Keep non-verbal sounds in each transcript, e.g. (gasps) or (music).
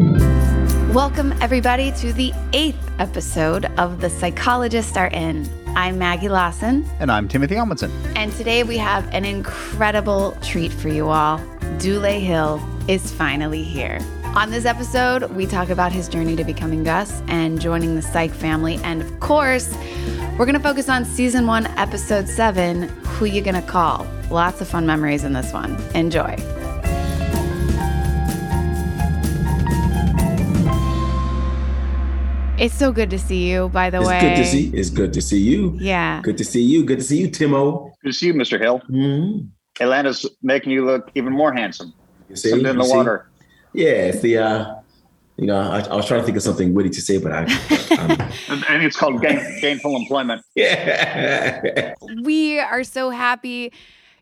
Welcome, everybody, to the eighth episode of The Psychologists Are In. I'm Maggie Lawson. And I'm Timothy Omundson. And today we have an incredible treat for you all. Dulé Hill is finally here. On this episode, we talk about his journey to becoming Gus and joining the Psych family. And of course, we're going to focus on season one, episode seven Who You Gonna Call? Lots of fun memories in this one. Enjoy. It's so good to see you, by the it's way. It's good to see. It's good to see you. Yeah. Good to see you. Good to see you, Timo. Good to see you, Mr. Hill. Mm-hmm. Atlanta's making you look even more handsome. You see, Something in the see? water. Yeah, it's the. uh you know, I, I, was trying to think of something witty to say, but I. (laughs) and it's called gain, gainful employment. (laughs) Yeah. we are so happy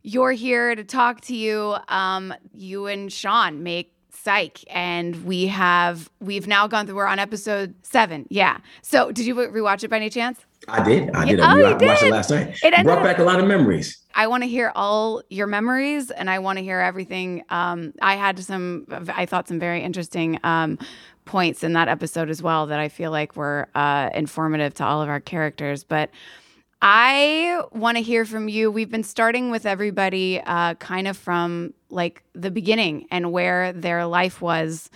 you're here to talk to you. Um, you and Sean make psych and we have we've now gone through we're on episode seven yeah. So did you rewatch it by any chance? I did i did yeah, i, oh, I watched it last night. It brought back a lot of memories. I want to hear all your memories and i want to hear everything um, i had some i thought some very interesting um, points in that episode as well that i feel like were uh, informative to all of our characters but I want to hear from you. We've been starting with everybody uh, kind of from like the beginning and where their life was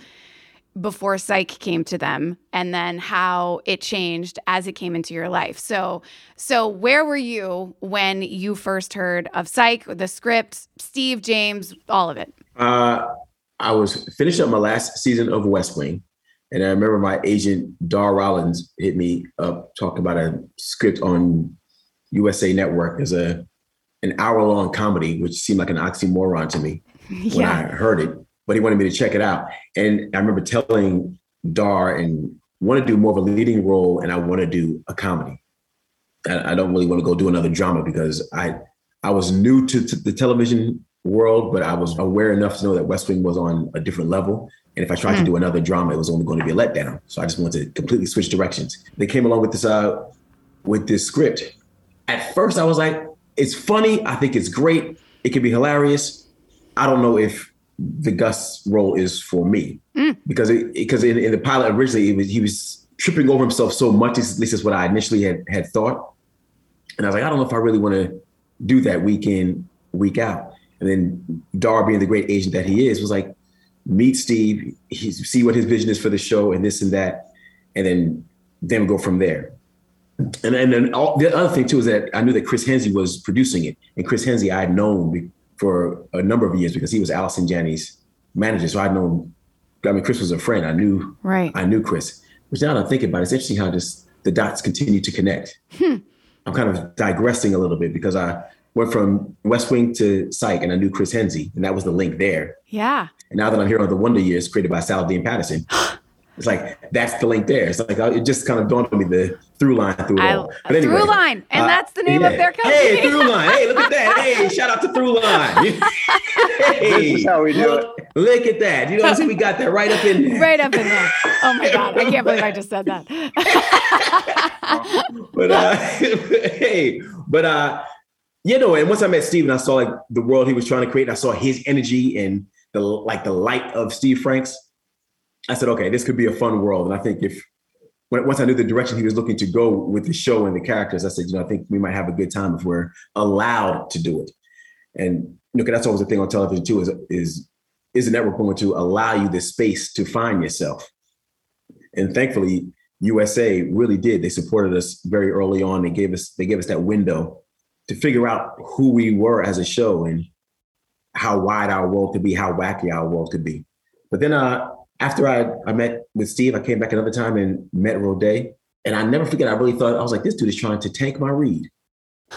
before psych came to them and then how it changed as it came into your life. So so where were you when you first heard of psych, the script, Steve, James, all of it? Uh, I was finishing up my last season of West Wing. And I remember my agent, Dar Rollins, hit me up talking about a script on USA Network as a an hour long comedy, which seemed like an oxymoron to me yeah. (laughs) when I heard it. But he wanted me to check it out, and I remember telling Dar and want to do more of a leading role, and I want to do a comedy. I, I don't really want to go do another drama because I I was new to, to the television world, but I was aware enough to know that West Wing was on a different level. And if I tried mm. to do another drama, it was only going to be a letdown. So I just wanted to completely switch directions. They came along with this uh, with this script at first I was like, it's funny. I think it's great. It could be hilarious. I don't know if the Gus role is for me mm. because it, because in, in, the pilot originally was, he was tripping over himself so much. At least that's what I initially had had thought. And I was like, I don't know if I really want to do that week in week out. And then Dar, being the great agent that he is, was like, meet Steve, see what his vision is for the show, and this and that, and then then go from there. And and then all, the other thing too is that I knew that Chris Henze was producing it, and Chris Henze I had known for a number of years because he was Allison Janney's manager. So I'd known. I mean, Chris was a friend. I knew. Right. I knew Chris. Which now that I think about it, it's interesting how just the dots continue to connect. Hmm. I'm kind of digressing a little bit because I went from West Wing to Psych, and I knew Chris Henze, and that was the link there. Yeah. And now that I'm here on the Wonder Years, created by Saladin Patterson. (gasps) It's like that's the link there. It's like uh, it just kind of dawned on me the through line through it I, all. But anyway, through line, and uh, that's the name yeah. of their company. Hey, through line. Hey, look at that. Hey, shout out to Through Line. (laughs) hey, this is how we do look, it. Look at that. You know what I'm saying? We got that right up in there. Right up in there. Oh my god, I can't believe I just said that. (laughs) but uh, (laughs) hey, but uh, you know, and once I met Steve and I saw like the world he was trying to create, I saw his energy and the like the light of Steve Franks. I said, okay, this could be a fun world. And I think if when, once I knew the direction he was looking to go with the show and the characters, I said, you know, I think we might have a good time if we're allowed to do it. And look, that's always the thing on television too, is is is the network going to allow you the space to find yourself? And thankfully, USA really did. They supported us very early on. They gave us they gave us that window to figure out who we were as a show and how wide our world could be, how wacky our world could be. But then uh, after I, I met with Steve, I came back another time and met Roday. And I never forget, I really thought, I was like, this dude is trying to tank my read.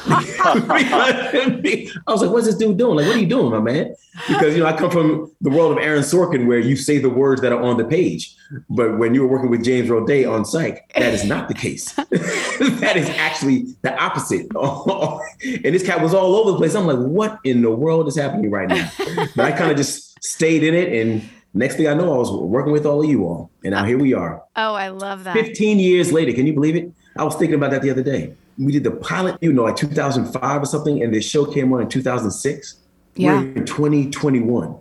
(laughs) I was like, what's this dude doing? Like, what are you doing, my man? Because you know, I come from the world of Aaron Sorkin where you say the words that are on the page. But when you were working with James Roday on Psych, that is not the case. (laughs) that is actually the opposite. (laughs) and this cat was all over the place. I'm like, what in the world is happening right now? But I kind of just stayed in it and next thing I know, I was working with all of you all. And now here we are. Oh, I love that. 15 years later. Can you believe it? I was thinking about that the other day we did the pilot, you know, like 2005 or something, and the show came on in 2006. Yeah. We're in 2021.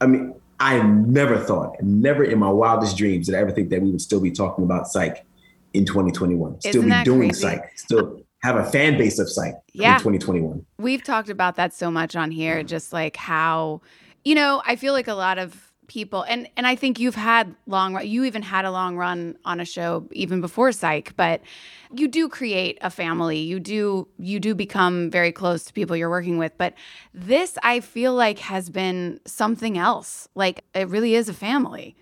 I mean, I never thought, never in my wildest dreams did I ever think that we would still be talking about psych in 2021. Isn't still be doing crazy? psych. Still have a fan base of psych yeah. in 2021. We've talked about that so much on here, just like how, you know, I feel like a lot of people and and I think you've had long you even had a long run on a show even before psych but you do create a family. You do you do become very close to people you're working with but this I feel like has been something else. Like it really is a family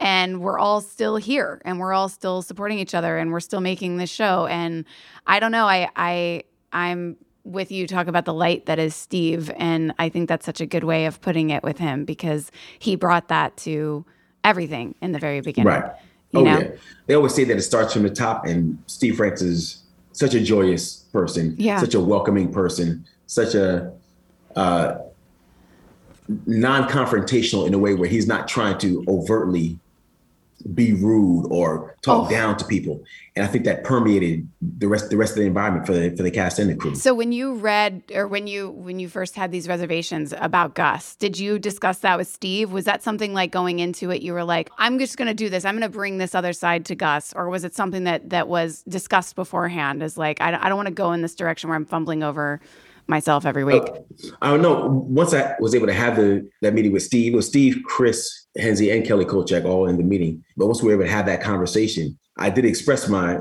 and we're all still here and we're all still supporting each other and we're still making this show and I don't know I I I'm with you talk about the light that is Steve. And I think that's such a good way of putting it with him because he brought that to everything in the very beginning. Right. You oh, know? yeah. They always say that it starts from the top, and Steve Franks is such a joyous person, Yeah. such a welcoming person, such a uh, non confrontational in a way where he's not trying to overtly be rude or talk Oh. down to people. And I think that permeated the rest the rest of the environment for the for the cast and the crew. So when you read or when you when you first had these reservations about Gus, did you discuss that with Steve? Was that something like going into it you were like, I'm just going to do this. I'm going to bring this other side to Gus or was it something that that was discussed beforehand as like I, don't- I don't want to go in this direction where I'm fumbling over myself every week. Uh, I don't know. Once I was able to have the that meeting with Steve, it was Steve, Chris, Henze, and Kelly Kulchak all in the meeting. But once we were able to have that conversation, I did express my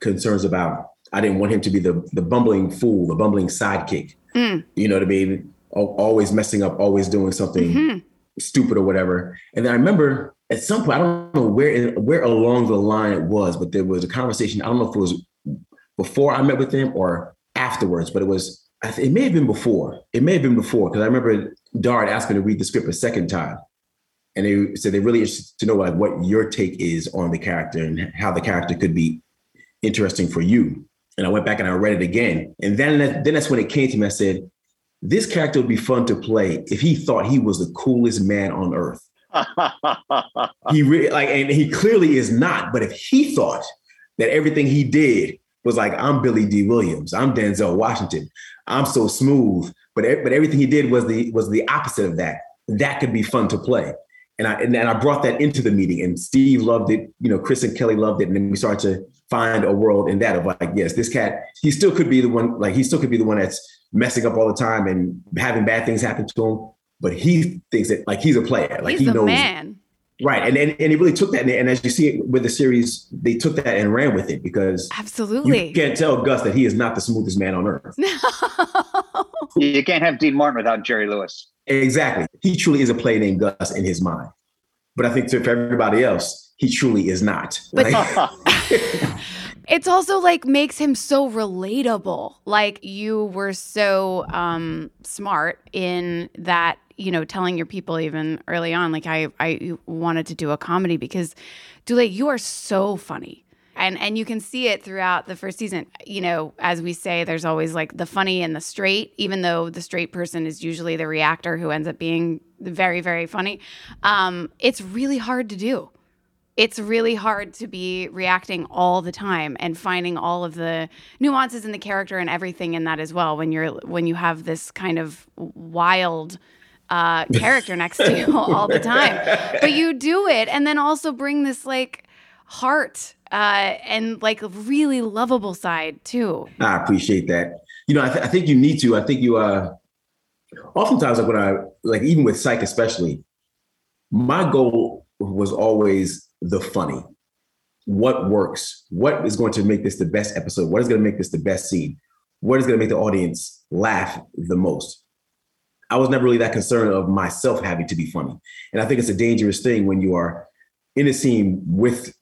concerns about I didn't want him to be the the bumbling fool, the bumbling sidekick. Mm. You know what I mean? Always messing up, always doing something Mhm. stupid or whatever. And then I remember at some point, I don't know where where along the line it was, but there was a conversation. I don't know if it was before I met with him or afterwards, but it was. It may have been before. It may have been before because I remember Dar asked me to read the script a second time, and they said they're really interested to know like what your take is on the character and how the character could be interesting for you. And I went back and I read it again, and then then that's when it came to me. I said, "This character would be fun to play if he thought he was the coolest man on earth." (laughs) he really like and he clearly is not. But if he thought that everything he did was like i'm Billy Dee Williams. I'm denzel washington. I'm so smooth but but everything he did was the was the opposite of that. That could be fun to play and i and, and i brought that into the meeting and steve loved it you know chris and kelly loved it and then we started to find a world in that of like yes this cat he still could be the one like he still could be the one that's messing up all the time and having bad things happen to him but he thinks that like he's a player like He's he knows man. Right. And, and and he really took that. And, and as you see it with the series, they took that and ran with it because Absolutely. you can't tell Gus that he is not the smoothest man on earth. No. (laughs) you can't have Dean Martin without Jerry Lewis. Exactly. He truly is a play named Gus in his mind. But I think to, for everybody else, he truly is not. But- Like, (laughs) it's also like makes him so relatable. Like you were so um smart in that, you know, telling your people even early on like I I wanted to do a comedy because Dulé, you are so funny. And and you can see it throughout the first season. You know, as we say there's always like the funny and the straight, even though the straight person is usually the reactor who ends up being very very funny. Um it's really hard to do it's really hard to be reacting all the time and finding all of the nuances in the character and everything in that as well when you're when you have this kind of wild uh, (laughs) character next to you all the time but you do it and then also bring this like heart uh, and like a really lovable side too I appreciate that. You know, I, th- I think you need to. I think you uh oftentimes like when I like even with psych especially, my goal was always the funny. What works? What is going to make this the best episode? What is going to make this the best scene? What is going to make the audience laugh the most? I was never really that concerned of myself having to be funny. And I think it's a dangerous thing when you are in a scene with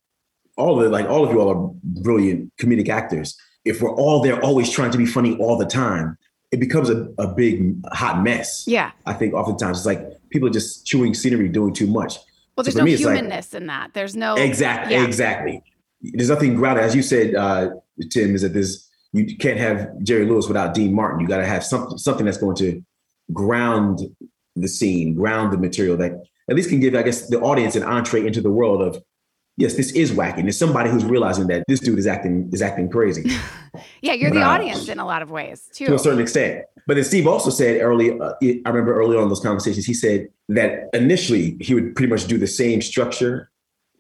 all of the, like all of you all are brilliant comedic actors. If we're all there always trying to be funny all the time, it becomes a, a big hot mess. Yeah. I think oftentimes it's like people are just chewing scenery, doing too much. Well, there's So no me, it's like- humanness in that. There's no Exactly, Yeah. exactly. There's nothing grounded, as you said, uh, Tim. Is that there's you can't have Jerry Lewis without Dean Martin. You got to have something something that's going to ground the scene, ground the material that at least can give, I guess, the audience an entree into the world of yes, this is wacky. There's somebody who's realizing that this dude is acting is acting crazy (laughs) Yeah, you're the But, uh, audience in a lot of ways too. to a certain extent. But then Steve also said early, uh, I remember early on in those conversations, he said that initially he would pretty much do the same structure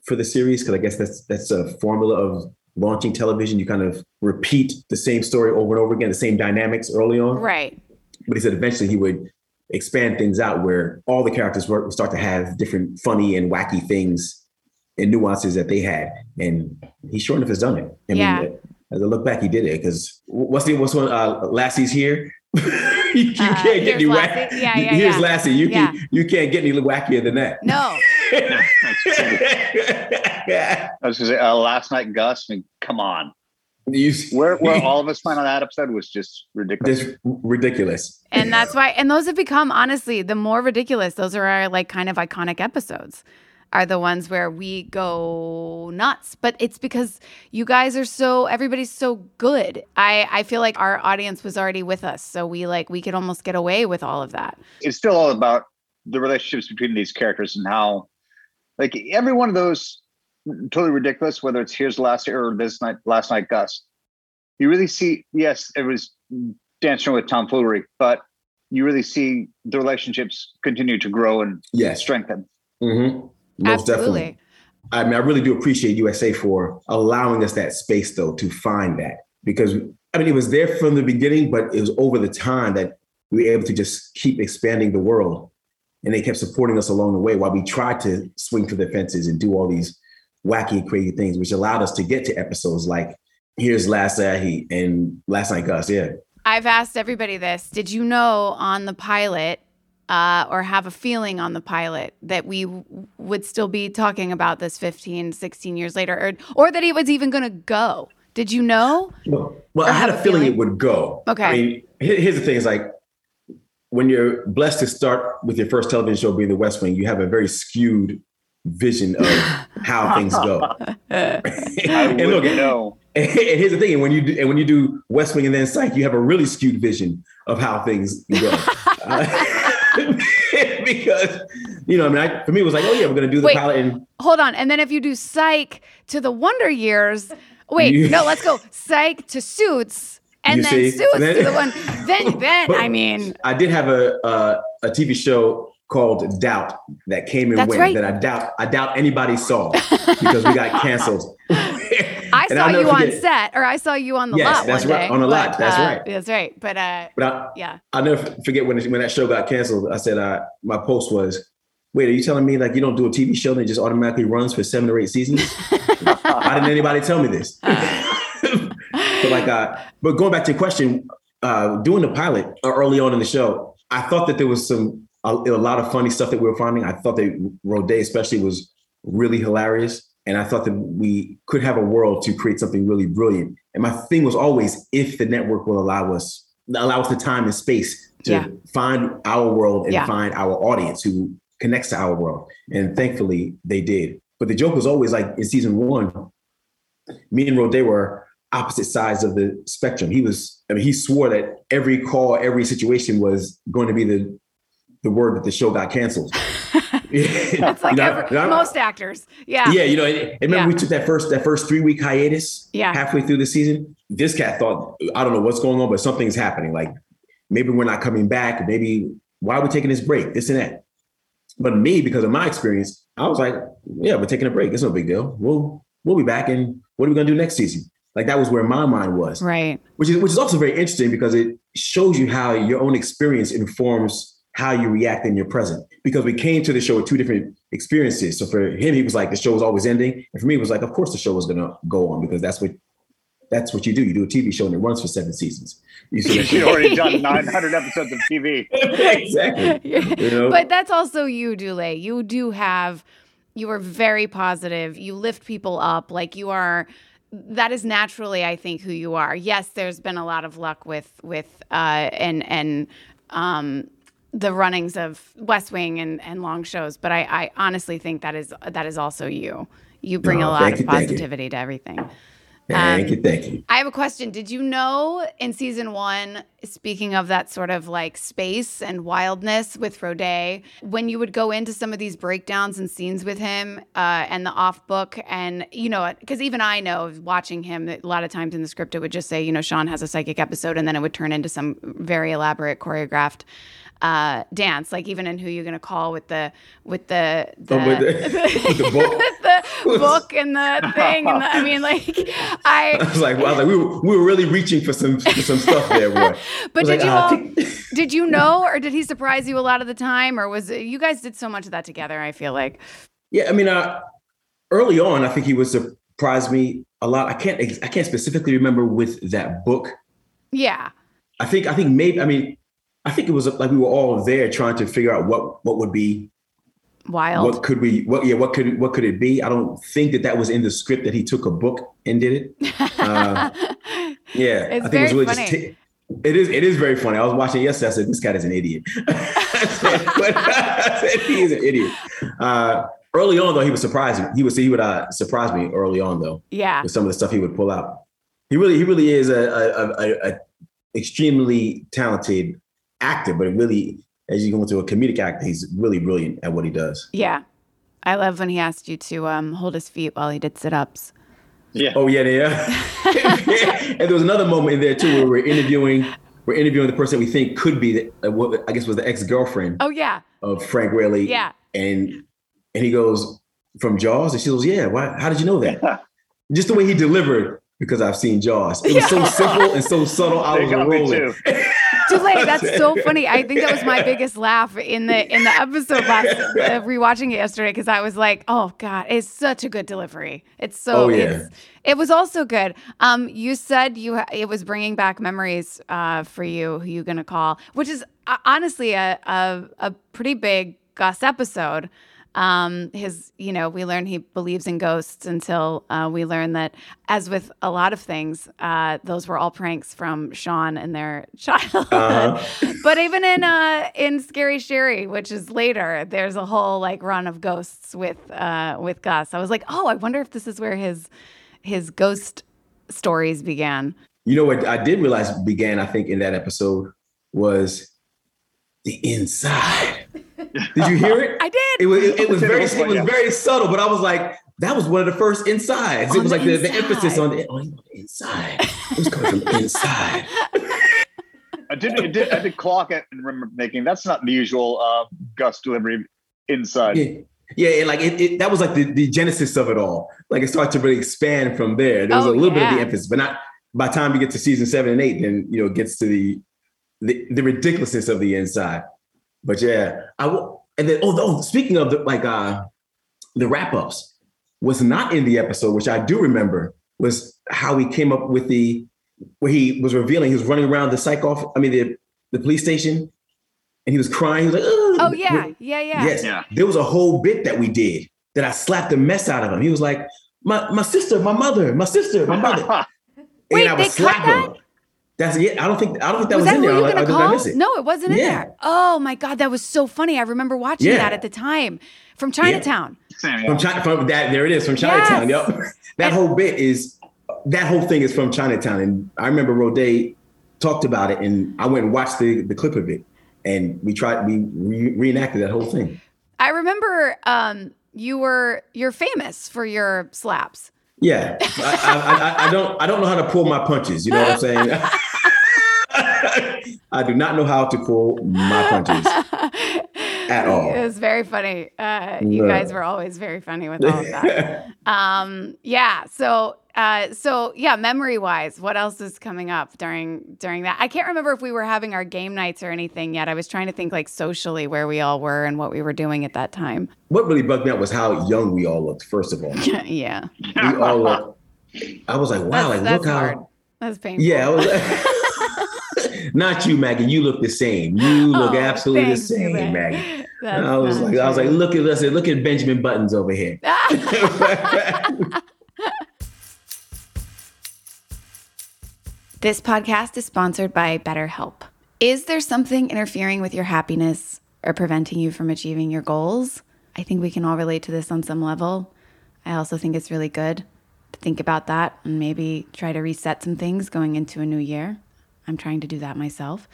for the series because I guess that's that's a formula of launching television. You kind of repeat the same story over and over again, the same dynamics early on. Right. But he said eventually he would expand things out where all the characters would start to have different funny and wacky things and nuances that they had. And he sure enough has done it. I Yeah. mean, as I look back, he did it because what's the what's one? Uh, Lassie's here. (laughs) you, you Uh, can't get any Lassie. wacky. Yeah, yeah, Here's yeah. Lassie. You Yeah. can you can't get any wackier than that. No. (laughs) I was going to say, uh, last night, Gus. I mean, come on. you, Where where (laughs) all of us went on that episode was just ridiculous. This ridiculous. and that's why and those have become honestly the more ridiculous those are our like kind of iconic episodes are the ones where we go nuts but it's because you guys are so everybody's so good i i feel like our audience was already with us so we like we could almost get away with all of that it's still all about the relationships between these characters and how, like, every one of those totally ridiculous. Whether it's here's Lassie or this night, last night, Gus. You really see, yes, it was dancing with tomfoolery, but you really see the relationships continue to grow and Yes. strengthen. Mm-hmm. Most absolutely. definitely. I mean, I really do appreciate USA for allowing us that space, though, to find that. Because I mean, it was there from the beginning, but it was over the time that we were able to just keep expanding the world, and they kept supporting us along the way while we tried to swing for the fences and do all these wacky, crazy things, which allowed us to get to episodes like "Here's Last Night" and "Last Night Gus." Yeah, i've asked everybody this. Did you know on the pilot uh, or have a feeling on the pilot that we w- would still be talking about this 15 16 years later or, or that he was even going to go did you know Well, well, I had a a feeling, feeling? it would go. Okay. I mean, here's the thing: is like when you're blessed to start with your first television show being The West Wing, you have a very skewed vision of (laughs) how things go. (laughs) I and would look, know. (laughs) and here's the thing: and when you do, and when you do West Wing and then Psych, you have a really skewed vision of how things go. Uh, (laughs) because you know, I mean, I, for me, it was like, oh yeah, we're gonna do the Wait. pilot, and hold on. And then if you do psych to the Wonder Years, wait, You- no, let's go psych to suits, and then see? suits Then- to the one. Then, (laughs) then I mean, I did have a uh, a TV show called Doubt that came and That's went right. that I doubt I doubt anybody saw because we got canceled. (laughs) I saw you on forget- set, or I saw you on the Yes, lot that's right, day. on the lot, but, that's uh, right. That's right. But uh, But I, yeah, I'll never forget when when that show got canceled. I said uh, my post was, "Wait, are you telling me like you don't do a TV show and it just automatically runs for seven or eight seasons? (laughs) Why didn't anybody tell me this?" (laughs) but like, uh, but going back to your question, uh, doing the pilot uh, early on in the show, I thought that there was some a, a lot of funny stuff that we were finding. I thought that Roday especially was really hilarious. And I thought that we could have a world to create something really brilliant. And my thing was always if the network will allow us allow us the time and space to Yeah. find our world and Yeah. find our audience who connects to our world. And thankfully they did. But the joke was always like in season one, me and Roday were opposite sides of the spectrum. He was, I mean, he swore that every call, every situation was going to be the the word that the show got canceled. (laughs) it's like every, most actors. Yeah. yeah, you know, and, and remember Yeah. we took that first that first three week hiatus. Yeah. halfway through the season, this cat thought, I don't know what's going on, but something's happening. Like maybe we're not coming back. Maybe why are we taking this break? This and that. But me, because of my experience, I was like, yeah, we're taking a break. It's no big deal. We'll we'll be back, and what are we gonna do next season? Like that was where my mind was Right. which is which is also very interesting because it shows you how your own experience informs how you react in your present because we came to the show with two different experiences. So for him, he was like the show was always ending, and for me, it was like, of course, the show was gonna go on because that's what that's what you do. You do a TV show and it runs for seven seasons. You have (laughs) already done 900 episodes of TV. (laughs) exactly. (laughs) You know? But that's also you, Dulé. You do have, you are very positive. You lift people up. Like you are, that is naturally, I think, who you are. Yes, there's been a lot of luck with, with, uh, and, and, um, the runnings of West Wing and, and long shows, but I, I honestly think that is that is also you. You bring No, a lot of you, positivity to everything. Thank Um, you, thank you. I have a question. Did you know in season one, speaking of that sort of like space and wildness with Roday, when you would go into some of these breakdowns and scenes with him uh, and the off book, and you know, because even I know watching him, a lot of times in the script it would just say, you know, Sean has a psychic episode, and then it would turn into some very elaborate choreographed. Uh, dance like even in who you're gonna call with the with the the, Oh, with the- (laughs) with the book? (laughs) the book and the thing and the, I mean like (laughs) I I was like, well, was like, we were, we were really reaching for some for some stuff there, boy. But did like, you ah, all, did you know or did he surprise you a lot of the time or was it, you guys did so much of that together I feel like Yeah, I mean, uh, early on, I think he would surprise me a lot. I can't, I can't specifically remember with that book. yeah I think, I think maybe, I mean, I think it was like we were all there trying to figure out what what would be, wild what could we, what yeah, what could what could it be? I don't think that that was in the script that he took a book and did it. Uh, (laughs) yeah, It's I think it was really funny. just. T- it is. It is very funny. I was watching yesterday. I said, "This cat is an idiot." (laughs) (laughs) I, said, "He is an idiot." Uh, early on, though, he would surprise me. He would he would uh, surprise me early on, though, yeah with some of the stuff he would pull out. He really, he really is a, a, a, a extremely talented actor, but really, as you go into a comedic actor, he's really brilliant at what he does. yeah I love when he asked you to um, hold his feet while he did sit-ups Yeah. Oh yeah, yeah. (laughs) and there was another moment in there too where we're interviewing, we're interviewing the person we think could be, the, uh, what I guess was the ex girlfriend oh yeah of Frank Whaley. Yeah. And and he goes from Jaws, and she goes, "Yeah, why? How did you know that?" (laughs) Just the way he delivered, because I've seen Jaws. It was so simple and so subtle. I was got me rolling. too. (laughs) Dulé, that's so funny. I think that was my biggest laugh in the in the episode last (laughs) uh, rewatching it yesterday because I was like, "Oh God, it's such a good delivery. It's so Oh, yeah. it's it was also good." Um, you said you ha- it was bringing back memories uh, for you. Who you gonna call? Which is uh, honestly a, a a pretty big Gus episode. Um, his, you know, we learn he believes in ghosts until uh, we learn that, as with a lot of things, uh, those were all pranks from Sean and their (laughs) childhood. Uh-huh. but even in uh, in Scary Sherry, which is later, there's a whole like run of ghosts with uh, with Gus. I was like, oh, I wonder if this is where his his ghost stories began. You know what I did realize began, I think, in that episode was the inside. (laughs) Did you hear it? I did. It was it, it was very it was very subtle, but I was like, that was one of the first insides. it was the like the, the emphasis on the, on the inside. It was coming from inside. (laughs) I did, I did, I did clock it and remember thinking that's not the usual uh, Gus delivery inside. Yeah. Yeah, and like it, it, that was like the, the genesis of it all. Like it started to really expand from there. There was Oh, a little bit of the emphasis, but not by the time you get to season seven and eight, then you know it gets to the the, the ridiculousness of the inside. But yeah, I will. And then oh, oh speaking of the like uh the wrap ups was not in the episode, which I do remember was how he came up with the where he was revealing he was running around the psych off. I mean the the police station, and he was crying. He was like, Oh yeah, yeah, yeah. Yes. Yeah. There was a whole bit that we did that I slapped the mess out of him. He was like, my, my sister, my mother, my sister, my mother. Wait, (laughs) and I would they cut that? him. That's it. I don't think I don't think that was was, that in who there. you I- were I- gonna I call? miss it? No, it wasn't in there. Oh my god, that was so funny. I remember watching Yeah. that at the time from Chinatown. Yeah. From China, from that, there it is, from Chinatown. Yes. Yep. (laughs) That whole bit is that whole thing is from Chinatown. And I remember Roday talked about it and I went and watched the, the clip of it. And we tried we re- reenacted that whole thing. I remember um, you were you're famous for your slaps. Yeah, I, I, I, I don't I don't know how to pull my punches. You know what I'm saying? (laughs) I do not know how to pull my punches. (laughs) at all. It was very funny. Uh, you No. guys were always very funny with all of that. (laughs) um, yeah. So, uh, so yeah. Memory wise, what else is coming up during during that? I can't remember if we were having our game nights or anything yet. I was trying to think like socially where we all were and what we were doing at that time. what really bugged me out was how young we all looked. First of all, (laughs) yeah. we all looked. I was like, wow, That's, like that's look how. hard. That's painful. Yeah, I was. (laughs) Not you, Maggie. You look the same. You look Oh, absolutely the same, Ruben. Maggie. (laughs) I was like, I was like, look at us. Look at Benjamin Buttons over here. (laughs) This podcast is sponsored by BetterHelp. Is there something interfering with your happiness or preventing you from achieving your goals? I think we can all relate to this on some level. I also think it's really good to think about that and maybe try to reset some things going into a new year. I'm trying to do that myself.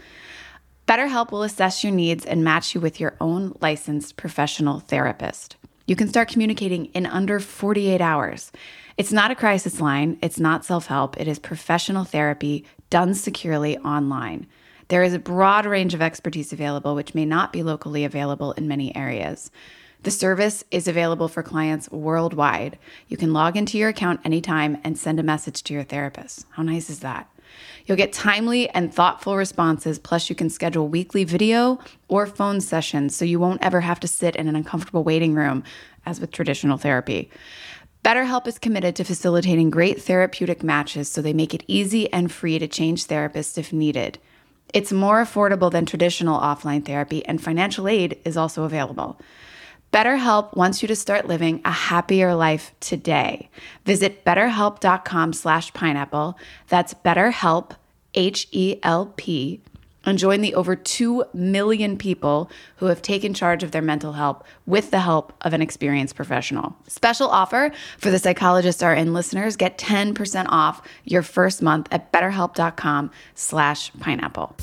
BetterHelp will assess your needs and match you with your own licensed professional therapist. You can start communicating in under 48 hours. It's not a crisis line, it's not self help, it is professional therapy done securely online. There is a broad range of expertise available, which may not be locally available in many areas. The service is available for clients worldwide. You can log into your account anytime and send a message to your therapist. How nice is that? You'll get timely and thoughtful responses, plus, you can schedule weekly video or phone sessions so you won't ever have to sit in an uncomfortable waiting room as with traditional therapy. BetterHelp is committed to facilitating great therapeutic matches so they make it easy and free to change therapists if needed. It's more affordable than traditional offline therapy, and financial aid is also available. BetterHelp wants you to start living a happier life today. Visit betterhelp.com slash pineapple. That's betterhelp, H-E-L-P, and join the over 2 million people who have taken charge of their mental health with the help of an experienced professional. Special offer for the Psychologists Are In listeners. Get 10% off your first month at betterhelp.com slash pineapple.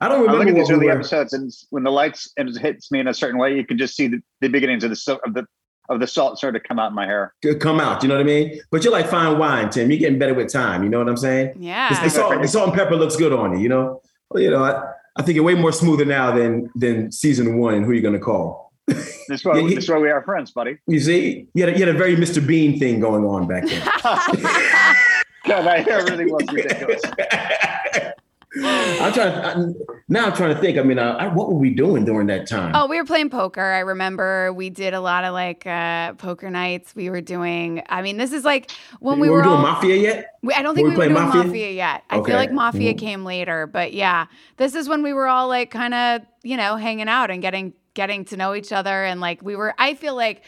I don't I remember look at these early were- episodes, and when the lights and it hits me in a certain way, you can just see the, the beginnings of the of the of the salt start to come out in my hair. could come out. You know what I mean? But you're like fine wine, Tim. You're getting better with time. You know what I'm saying? Yeah. The salt, the salt and pepper looks good on you. You know. Well, you know, I, I think you're way more smoother now than than season one. And who you're gonna call? (laughs) This is why, Yeah, he- why we are friends, buddy. You see, you had a, you had a very Mr. Bean thing going on back then. (laughs) God, my hair really was ridiculous. (laughs) I'm trying. I, now I'm trying to think. I mean, uh, I, what were we doing during that time? Oh, we were playing poker. I remember we did a lot of like uh, poker nights. We were doing. I mean, this is like when we were were, doing all, Mafia yet? We, I don't think Were we, we were doing Mafia? Mafia, yet. I Okay. feel like Mafia Mhm. came later, but yeah, this is when we were all like kind of you know hanging out and getting getting to know each other and like we were. I feel like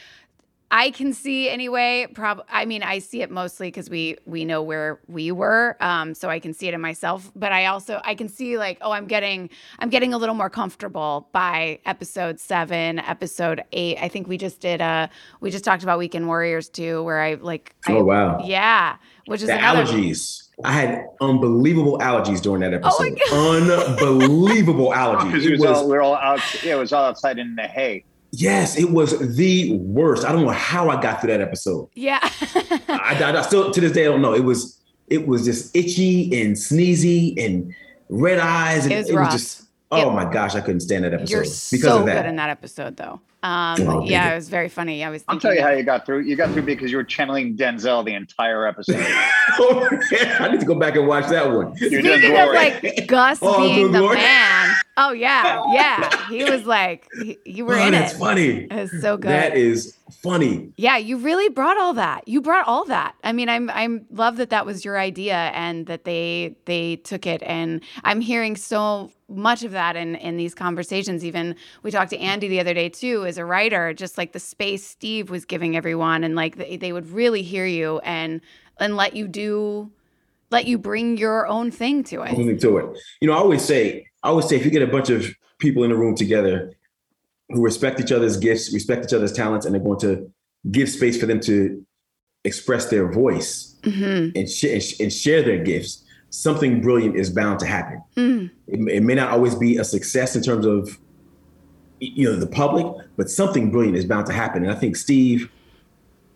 I can see anyway. Prob. I mean, I see it mostly because we we know where we were, um, so I can see it in myself. But I also I can see like, oh, I'm getting I'm getting a little more comfortable by episode seven, episode eight. I think we just did. Uh, we just talked about Weekend Warriors too, where I like. I- Oh wow. Yeah, which is The another. allergies. I had unbelievable allergies during that Oh my episode. (laughs) Unbelievable (laughs) allergies. Because It it was was, all, we we're all out. Yeah, it was all outside in the hay. Yes, it was the worst. I don't know how I got through that episode. Yeah. (laughs) I, I, I still to this day I don't know. It was it was just itchy and sneezy and red eyes and It was it was just oh It- my gosh, I couldn't stand that episode You're because so of that. good in that episode, though. Um, Oh, yeah, thank it was very funny. I was. I'll tell you how you got through. You got through because you were channeling Denzel the entire episode. (laughs) (laughs) I need to go back and watch that one. You're Speaking of like Gus Oh, being the glory. man. Oh yeah, yeah. He (laughs) was like, he, you were Oh, in that's it. funny. It's so good. That is funny. Yeah, you really brought all that. You brought all that. I mean, I'm I'm love that that was your idea and that they they took it and I'm hearing so much of that in in these conversations. Even we talked to Andy the other day too as a writer, just like the space Steve was giving everyone and like they, they would really hear you and and let you do let you bring your own thing to it. To it. You know, I always say, I always say, if you get a bunch of people in a room together who respect each other's gifts, respect each other's talents, and they're going to give space for them to express their voice hmm and, sh- and, sh- and share their gifts, something brilliant is bound to happen. Mm. It, it may not always be a success in terms of you know the public, but something brilliant is bound to happen. And I think Steve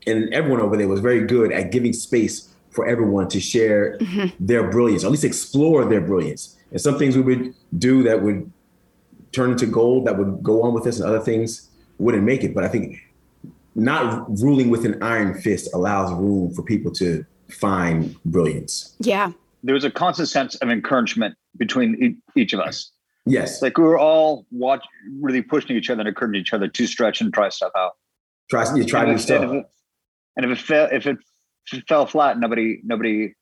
and everyone over there was very good at giving space for everyone to share mm-hmm. their brilliance, or at least explore their brilliance. and some things we would do that would turn into gold that would go on with us, and other things wouldn't make it. But I think not ruling with an iron fist allows room for people to find brilliance. Yeah. There was a constant sense of encouragement between e- each of us. Yes, Like we were all watch, really pushing each other and encouraging each other to stretch and try stuff out. try you try and new if, stuff. And if, it, and if it fell, if it f- fell flat, nobody, nobody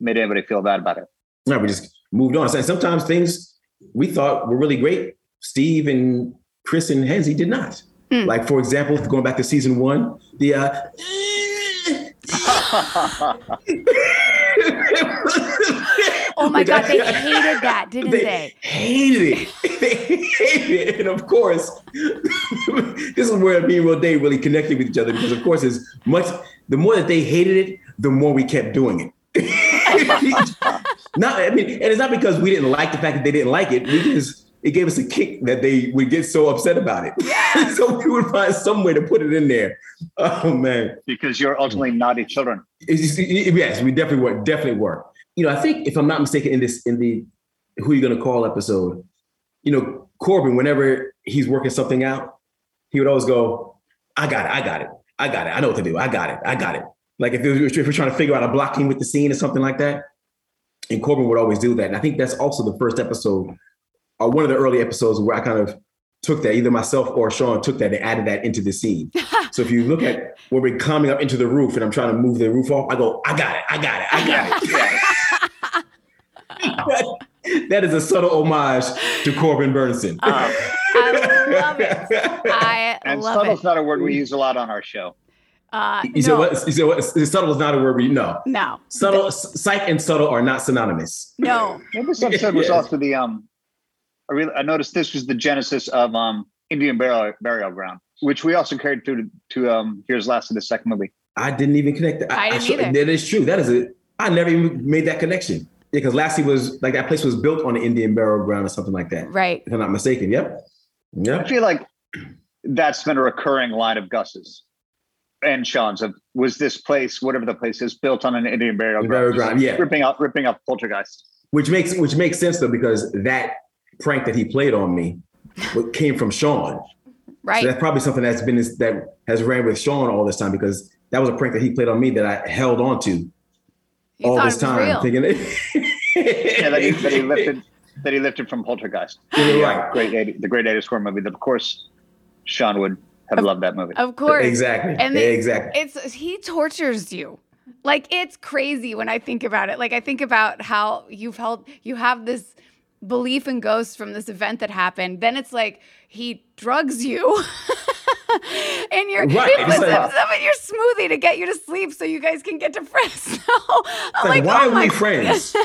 made anybody feel bad about it. No, we just moved on. And sometimes things we thought were really great, Steve and Chris and Hensley did not. Hmm. Like for example, going back to season one, the uh, (laughs) (laughs) (laughs) Oh my God, they (laughs) hated that, didn't they? Hated it. (laughs) they hated it. And of course, this is where me and Real Dave really connected with each other because, of course, as much the more that they hated it, the more we kept doing it. not, I mean, and it's not because we didn't like the fact that they didn't like it. We just it gave us a kick that they would get so upset about it. so we would find some way to put it in there. Oh man. because you're ultimately naughty children. It's just- yes, we definitely were. Definitely were. You know, I think if I'm not mistaken, in this in the who you gonna call episode, you know, Corbin, whenever he's working something out, he would always go, "I got it, I got it, I got it, I know what to do, I got it, I got it." Like if, it was, if we're trying to figure out a blocking with the scene or something like that, and Corbin would always do that. And I think that's also the first episode, or one of the early episodes where I kind of took that, either myself or Sean took that and added that into the scene. (laughs) so if you look at when we're climbing up into the roof and I'm trying to move the roof off, I go, I got it, I got it, I got it. (laughs) (laughs) that is a subtle homage to Corbin Bernsen. Oh, I love it. I (laughs) And love subtle's it. not a word we use a lot on our show. Uh, you said no, what? You said what? Subtle is not a word we no. no, Subtle, psych and subtle are not synonymous. no. Well, this episode was (laughs) Yes. also the um. I really I noticed this was the genesis of um Indian burial burial ground, which we also carried through to, to um Here's Last of the second movie. I didn't even connect that. I didn't sure- either. That is true. That is it. I never even made that connection. Because Lassie was like that place was built on the Indian burial ground or something like that. Right. If I'm not mistaken. Yep. Yeah. I feel like that's been a recurring line of Gus's and Sean's of was this place, whatever the place is, built on an Indian burial ground. burial ground, yeah. Ripping up ripping out poltergeist. Which makes which makes sense though, because that prank that he played on me (laughs) came from Sean. Right. So that's probably something that's been that has ran with Sean all this time because that was a prank that he played on me that I held on to you all this time, real. thinking Yeah, that he, that he (laughs) lifted that he lifted from poltergeist. You're The, uh, right. Great 80, the great 80s horror movie that of course Sean would have loved that movie. Of course. Exactly. And they- exactly. It's he tortures you. Like it's crazy when I think about it. Like I think about how you've held you have this belief in ghosts from this event that happened. Then it's like he drugs you. (laughs) (laughs) and you're Right, he it's puts like- some in your smoothie to get you to sleep so you guys can get to Fresno. (laughs) I'm like, like, why oh are we friends?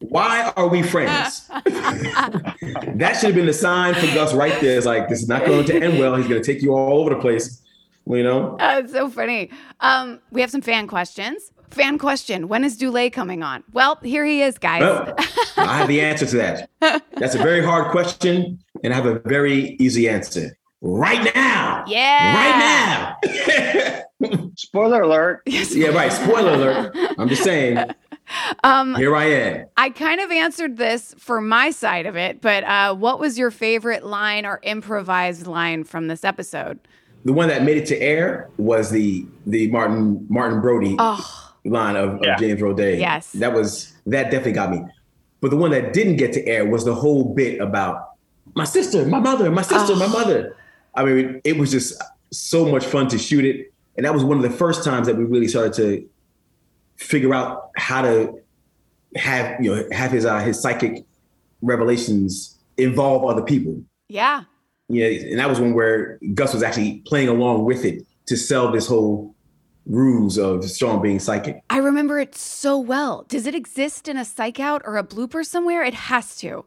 why are we friends? (laughs) that should have been the sign for Gus right there. It's like this is not going to end well. He's going to take you all over the place. You know, Uh, it's so funny. Um, we have some fan questions. Fan question: When is Dulé coming on? Well, here he is, guys. Well, I have the answer to that. That's a very hard question, and I have a very easy answer. Right now. Yeah. Right now. (laughs) Spoiler alert. yeah, right. Spoiler alert. I'm just saying. (laughs) Um, Here I am. I kind of answered this for my side of it, but uh, what was your favorite line or improvised line from this episode? The one that made it to air was the the Martin Martin Brody Oh, line of, of James Roday. Yes. That was that definitely got me. But the one that didn't get to air was the whole bit about my sister, my mother, my sister, my Oh. mother. I mean, it was just so much fun to shoot it. And that was one of the first times that we really started to figure out how to have, you know, have his uh, his psychic revelations involve other people. yeah. Yeah, and that was one where Gus was actually playing along with it to sell this whole ruse of Sean being psychic. I remember it so well. Does it exist in a psych out or a blooper somewhere? It has to.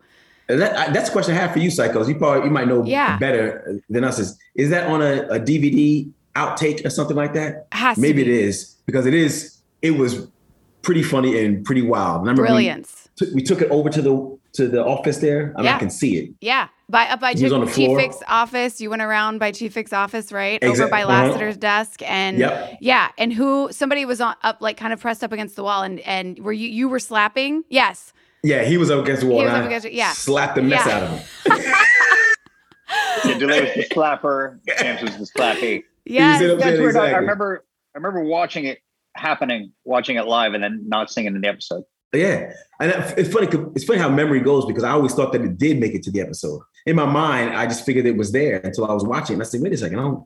That, I, that's a question I have for you, psychos. You probably you might know Yeah. better than us. Is is that on a, a DVD outtake or something like that? Has Maybe it is because it is. It was pretty funny and pretty wild. And I remember we Brilliance. took- We, took it over to the to the office there. I, mean, Yeah. I can see it. Yeah. By up by He was Chief, Chief. Vick's office. You went around by Chief Vick's office, right? Over Exact- by uh-huh. Lassiter's desk. And Yep. yeah. And who somebody was on up like kind of pressed up against the wall and and were you you were slapping? Yes. Yeah, he was up against the wall. He was up against it, yeah. Slapped the mess Yeah. out of him. Yeah, Dulé was the slapper. James was the slappy. Yes. said- That's weird. I- I remember. I remember watching it happening, watching it live, and then not seeing it in the episode. Yeah, and it's funny. 'cause- It's funny how memory goes because I always thought that it did make it to the episode. In my mind, I just figured it was there until I was watching. And I said, "Wait a second, I don't,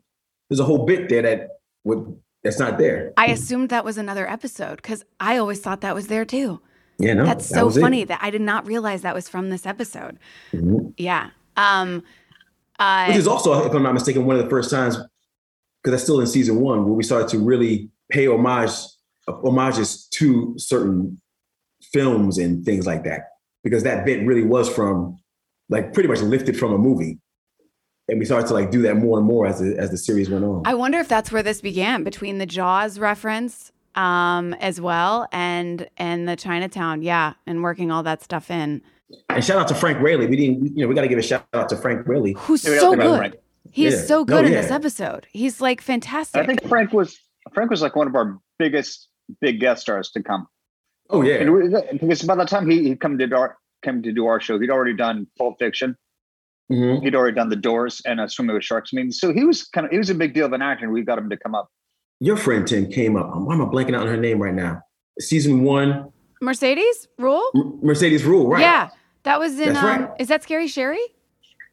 there's a whole bit there that would that's not there." I assumed that was another episode because I always thought that was there too. Yeah, no, That's that so was it. funny that I did not realize that was from this episode. Mhm. Yeah. Um, uh, Which is also, if I'm not mistaken, one of the first times because that's still in season one where we started to really pay homage homages to certain films and things like that because that bit really was from like pretty much lifted from a movie and we started to like do that more and more as the, as the series went on I wonder if that's where this began between the Jaws reference um, as well and and the Chinatown. Yeah, and working all that stuff in. and shout out to frank Whaley. we didn't you know we got to give a shout out to frank Whaley. Who's Yeah, so gotta think about good. Frank. He's Yeah. so No, good in yeah. this episode. He's like fantastic. I think Frank was Frank was like one of our biggest big guest stars to come. oh yeah And we- because by the time he he come to do our came to do our show, he'd already done Pulp Fiction. Mhm. He'd already done The Doors and uh, Swimming with Sharks. I mean, so he was kind of he was a big deal of an actor, and we got him to come up. Your friend tim came up why am i blanking out on her name right now season one Mercedes Rule. M- mercedes rule right Yeah, that was in. That's um, right. Is that Scary Sherry?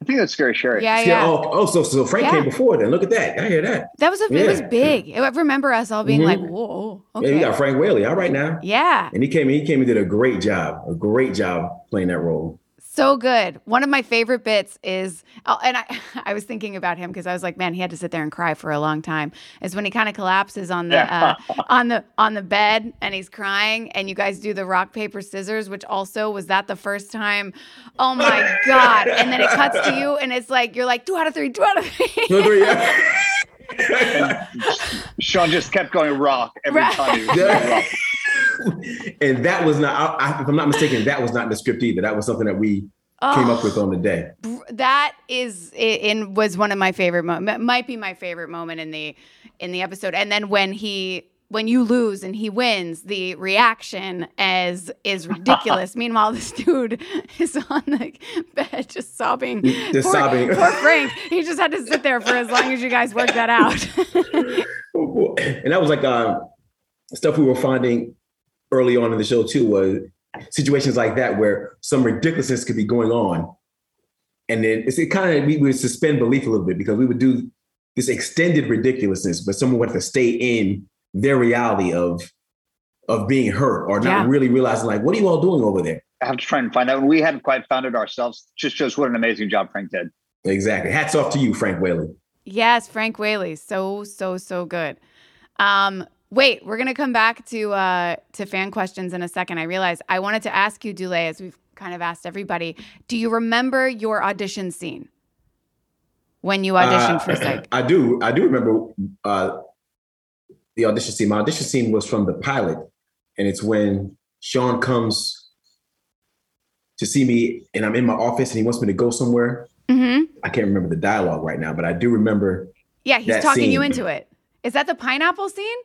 I think that's Scary Sherry. Yeah, Yeah, yeah. Oh, oh, so so Frank Yeah. came before then. Look at that. I hear that. That was a. It was Yeah. big. I remember us all being Mhm. like, "Whoa, Yeah, okay." you got Frank Whaley. All right now. Yeah, And he came he came and did a great job. A great job playing that role. So good. One of my favorite bits is, oh, and I, (laughs) I was thinking about him because I was like, man, he had to sit there and cry for a long time. Is when he kind of collapses on the uh, on the on the bed and he's crying, and you guys do the rock paper scissors, which also was that the first time. Oh my god! And then it cuts to you, and it's like you're like two out of three, two out of three. No, no, yeah. (laughs) Sean just kept going rock every Right. time he was going rock. (laughs) and that was not I, if I'm not mistaken, that was not in the script either. That was something that we came up with on the day. that is in was one of my favorite moments might be my favorite moment in the in the episode. And then when he when you lose and he wins the reaction as is ridiculous. (laughs) Meanwhile this dude is on the bed just sobbing. Just poor, sobbing. poor frank. He just had to sit there for as long as you guys worked that out. (laughs) And that was like uh, stuff we were finding early on in the show too was situations like that where some ridiculousness could be going on and then it's it kind of we would suspend belief a little bit because we would do this extended ridiculousness but someone would have to stay in their reality of of being hurt or not Yeah. really realizing like what are you all doing over there I have to try and find out. We hadn't quite found it ourselves. Just shows what an amazing job Frank did. exactly hats off to you frank whaley Yes, Frank Whaley, so so so good. Um, wait, we're gonna come back to uh, to fan questions in a second. I realize I wanted to ask you, Dulé, as we've kind of asked everybody. Do you remember your audition scene when you auditioned Uh, for Psych? (clears throat) I do. I do remember uh, the audition scene. My audition scene was from the pilot, and it's when Sean comes to see me, and I'm in my office, and he wants me to go somewhere. Mm-hmm. I can't remember the dialogue right now, but I do remember. Yeah, he's talking you into it. Is that the pineapple scene?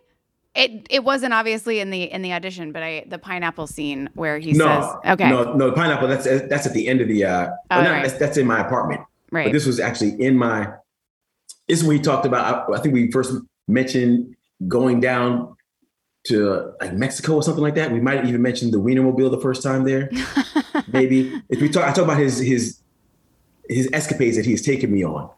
It it wasn't obviously in the in the audition, but I the pineapple scene where he no, says, "Okay, no, no, the pineapple. That's that's at the end of the. Uh, Oh, well, not- right. that's, that's in my apartment. right." But this was actually in my. This is when he talked about. I, I think we first mentioned going down to like Mexico or something like that. We might have even mentioned the Wienermobile the first time there. (laughs) Maybe if we talk, I talk about his his his escapades that he's taken me on.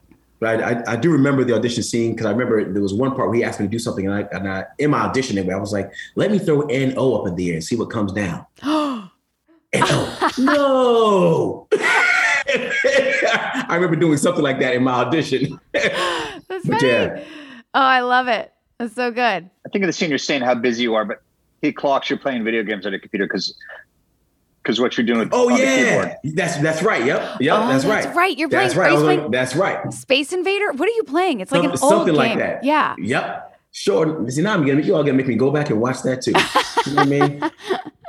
But I, I, I do remember the audition scene because I remember there was one part where he asked me to do something, and I, and I in my audition anyway, I was like, "Let me throw N O up in the air and see what comes down." (gasps) N O, no. (laughs) I remember doing something like that in my audition. (laughs) That's But funny. yeah. Oh, I love it. That's so good. I think of the scene you're saying how busy you are, but he clocks you playing video games on a computer because because what you're doing with Oh on the yeah, keyboard. that's that's right. Yep, yep, Oh, that's that's right. right. You're that's playing- right. are you I was playing- like, that's right. Space Invader? What are you playing? It's like an Some- old something like game. that. Yeah. Yep. Sure. See, now I'm gonna you all gonna make me go back and watch that too. you know what I mean? (laughs)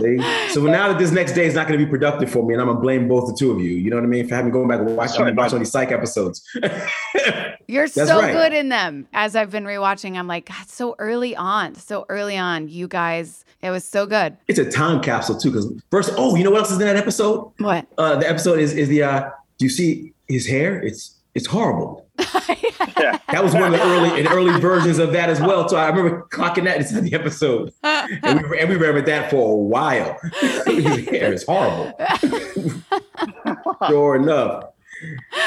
See? So now that this next day is not going to be productive for me, and I'm gonna blame both the two of you. You know what I mean? For having going back and watch, Sorry, watch all these psych episodes. (laughs) You're That's so right. good in them. As I've been rewatching, I'm like, God, so early on, so early on, you guys, it was so good. it's a time capsule too. Because first, oh, you know what else is in that episode? What? Uh, the episode is is the uh, do you see his hair? It's it's horrible. Yeah. (laughs) That was one of the early and early versions of that as well. So I remember clocking that inside the episode, and we, and we remembered that for a while. (laughs) His hair horrible. (laughs) sure enough.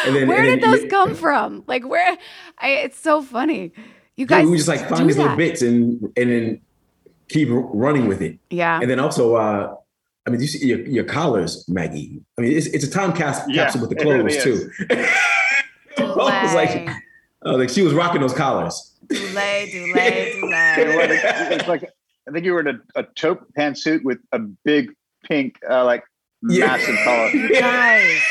And then, Where and did then- those come from? Like, where? I, it's so funny. You Yeah, guys, we just like find these little bits and and then keep running with it. Yeah. And then also, uh, I mean, you see your, your collars, Maggie. I mean, it's, it's a time cas- Yeah, capsule with the it really clothes too. (laughs) I was like, oh, like she was rocking those collars. delay, (laughs) delay, You know what? delay. It's like I think you were in a, a taupe pantsuit with a big pink, uh, like Yeah. massive collar. Guys,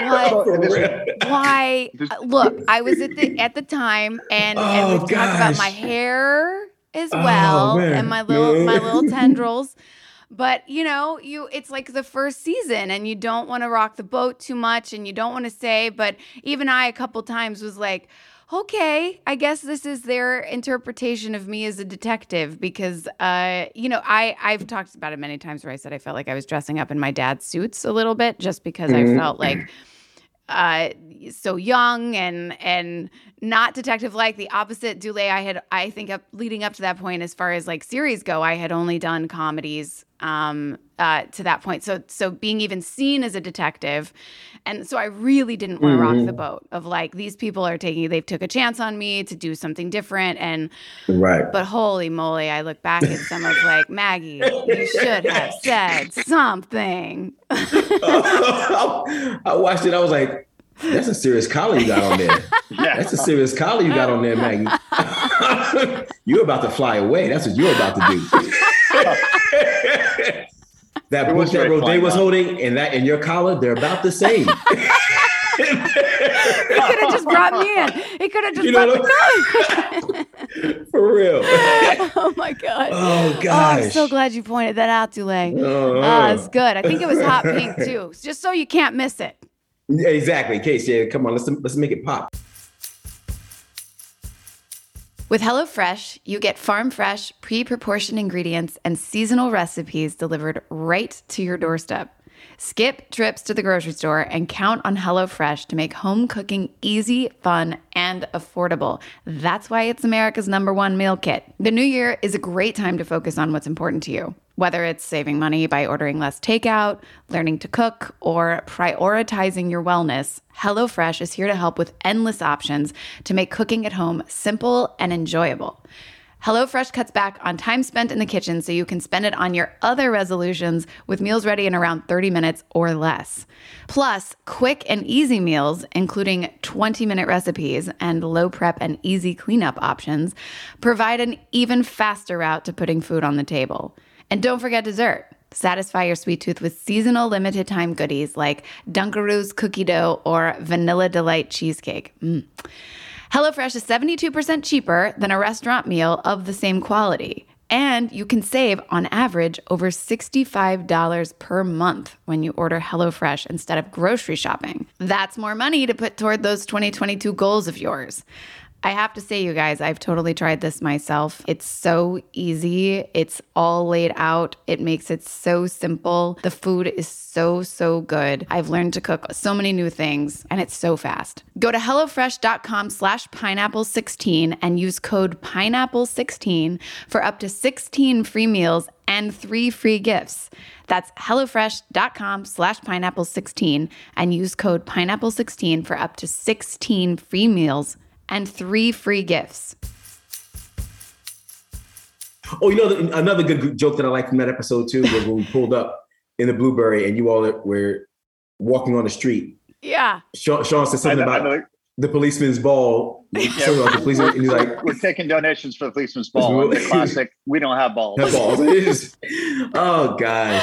what? And Why? Uh, Look, I was at the at the time, and, and Oh, we talked about my hair as Oh, well, man. and my little my little (laughs) tendrils. But you know, you it's like the first season, and you don't want to rock the boat too much, and you don't want to say. But even I, a couple times, was like. Okay, I guess this is their interpretation of me as a detective because, uh, you know, I I've talked about it many times where I said I felt like I was dressing up in my dad's suits a little bit just because I Mhm. felt like uh so young and and not detective like the opposite Dulé I had I think up leading up to that point as far as like series go I had only done comedies um uh to that point so so being even seen as a detective and so I really didn't want to rock Mhm. the boat of like these people are taking they've took a chance on me to do something different and Right. but holy moly I look back at some of like Maggie you should have said something (laughs) I watched it. I was like, that's a serious collar you got on there. (laughs) yeah. That's a serious collar you got on there, Maggie. (laughs) you're about to fly away. That's what you're about to do. (laughs) that It book that Roday was though. holding and that and your collar, they're about the same. (laughs) he could have just brought me in he could have just You know brought me (laughs) For real. oh my god. Oh god. Oh, gosh. I'm so glad you pointed that out, Dulé. Uh-huh. Ah, it's good. I think it was hot pink too, just so you can't miss it. Yeah, exactly. Case, yeah, come on, let's let's make it pop. With HelloFresh, you get farm fresh, pre proportioned ingredients and seasonal recipes delivered right to your doorstep. Skip trips to the grocery store and count on HelloFresh to make home cooking easy, fun, and affordable. That's why it's America's number one meal kit. The new year is a great time to focus on what's important to you. Whether it's saving money by ordering less takeout, learning to cook, or prioritizing your wellness, HelloFresh is here to help with endless options to make cooking at home simple and enjoyable. HelloFresh cuts back on time spent in the kitchen so you can spend it on your other resolutions with meals ready in around 30 minutes or less. Plus, quick and easy meals, including 20 minute recipes and low prep and easy cleanup options, provide an even faster route to putting food on the table. And don't forget dessert. Satisfy your sweet tooth with seasonal limited time goodies like Dunkaroos cookie dough or Vanilla Delight cheesecake. Mm. HelloFresh is 72% cheaper than a restaurant meal of the same quality. And you can save on average over $65 per month when you order HelloFresh instead of grocery shopping. That's more money to put toward those 2022 goals of yours. I have to say, you guys, I've totally tried this myself. It's so easy. It's all laid out. It makes it so simple. The food is so, so good. I've learned to cook so many new things and it's so fast. Go to HelloFresh.com slash pineapple16 and use code pineapple16 for up to 16 free meals and three free gifts. That's HelloFresh.com slash pineapple16 and use code pineapple16 for up to 16 free meals and three free gifts. Oh, you know, another good joke that I like from that episode too was when we (laughs) pulled up in the Blueberry and you all were walking on the street. Yeah. Sean, Sean said something know- about the policeman's ball. Something about the (laughs) policeman, and he's like, We're taking donations for the policeman's ball. The (laughs) classic. We don't have balls. "That balls." It is- oh gosh.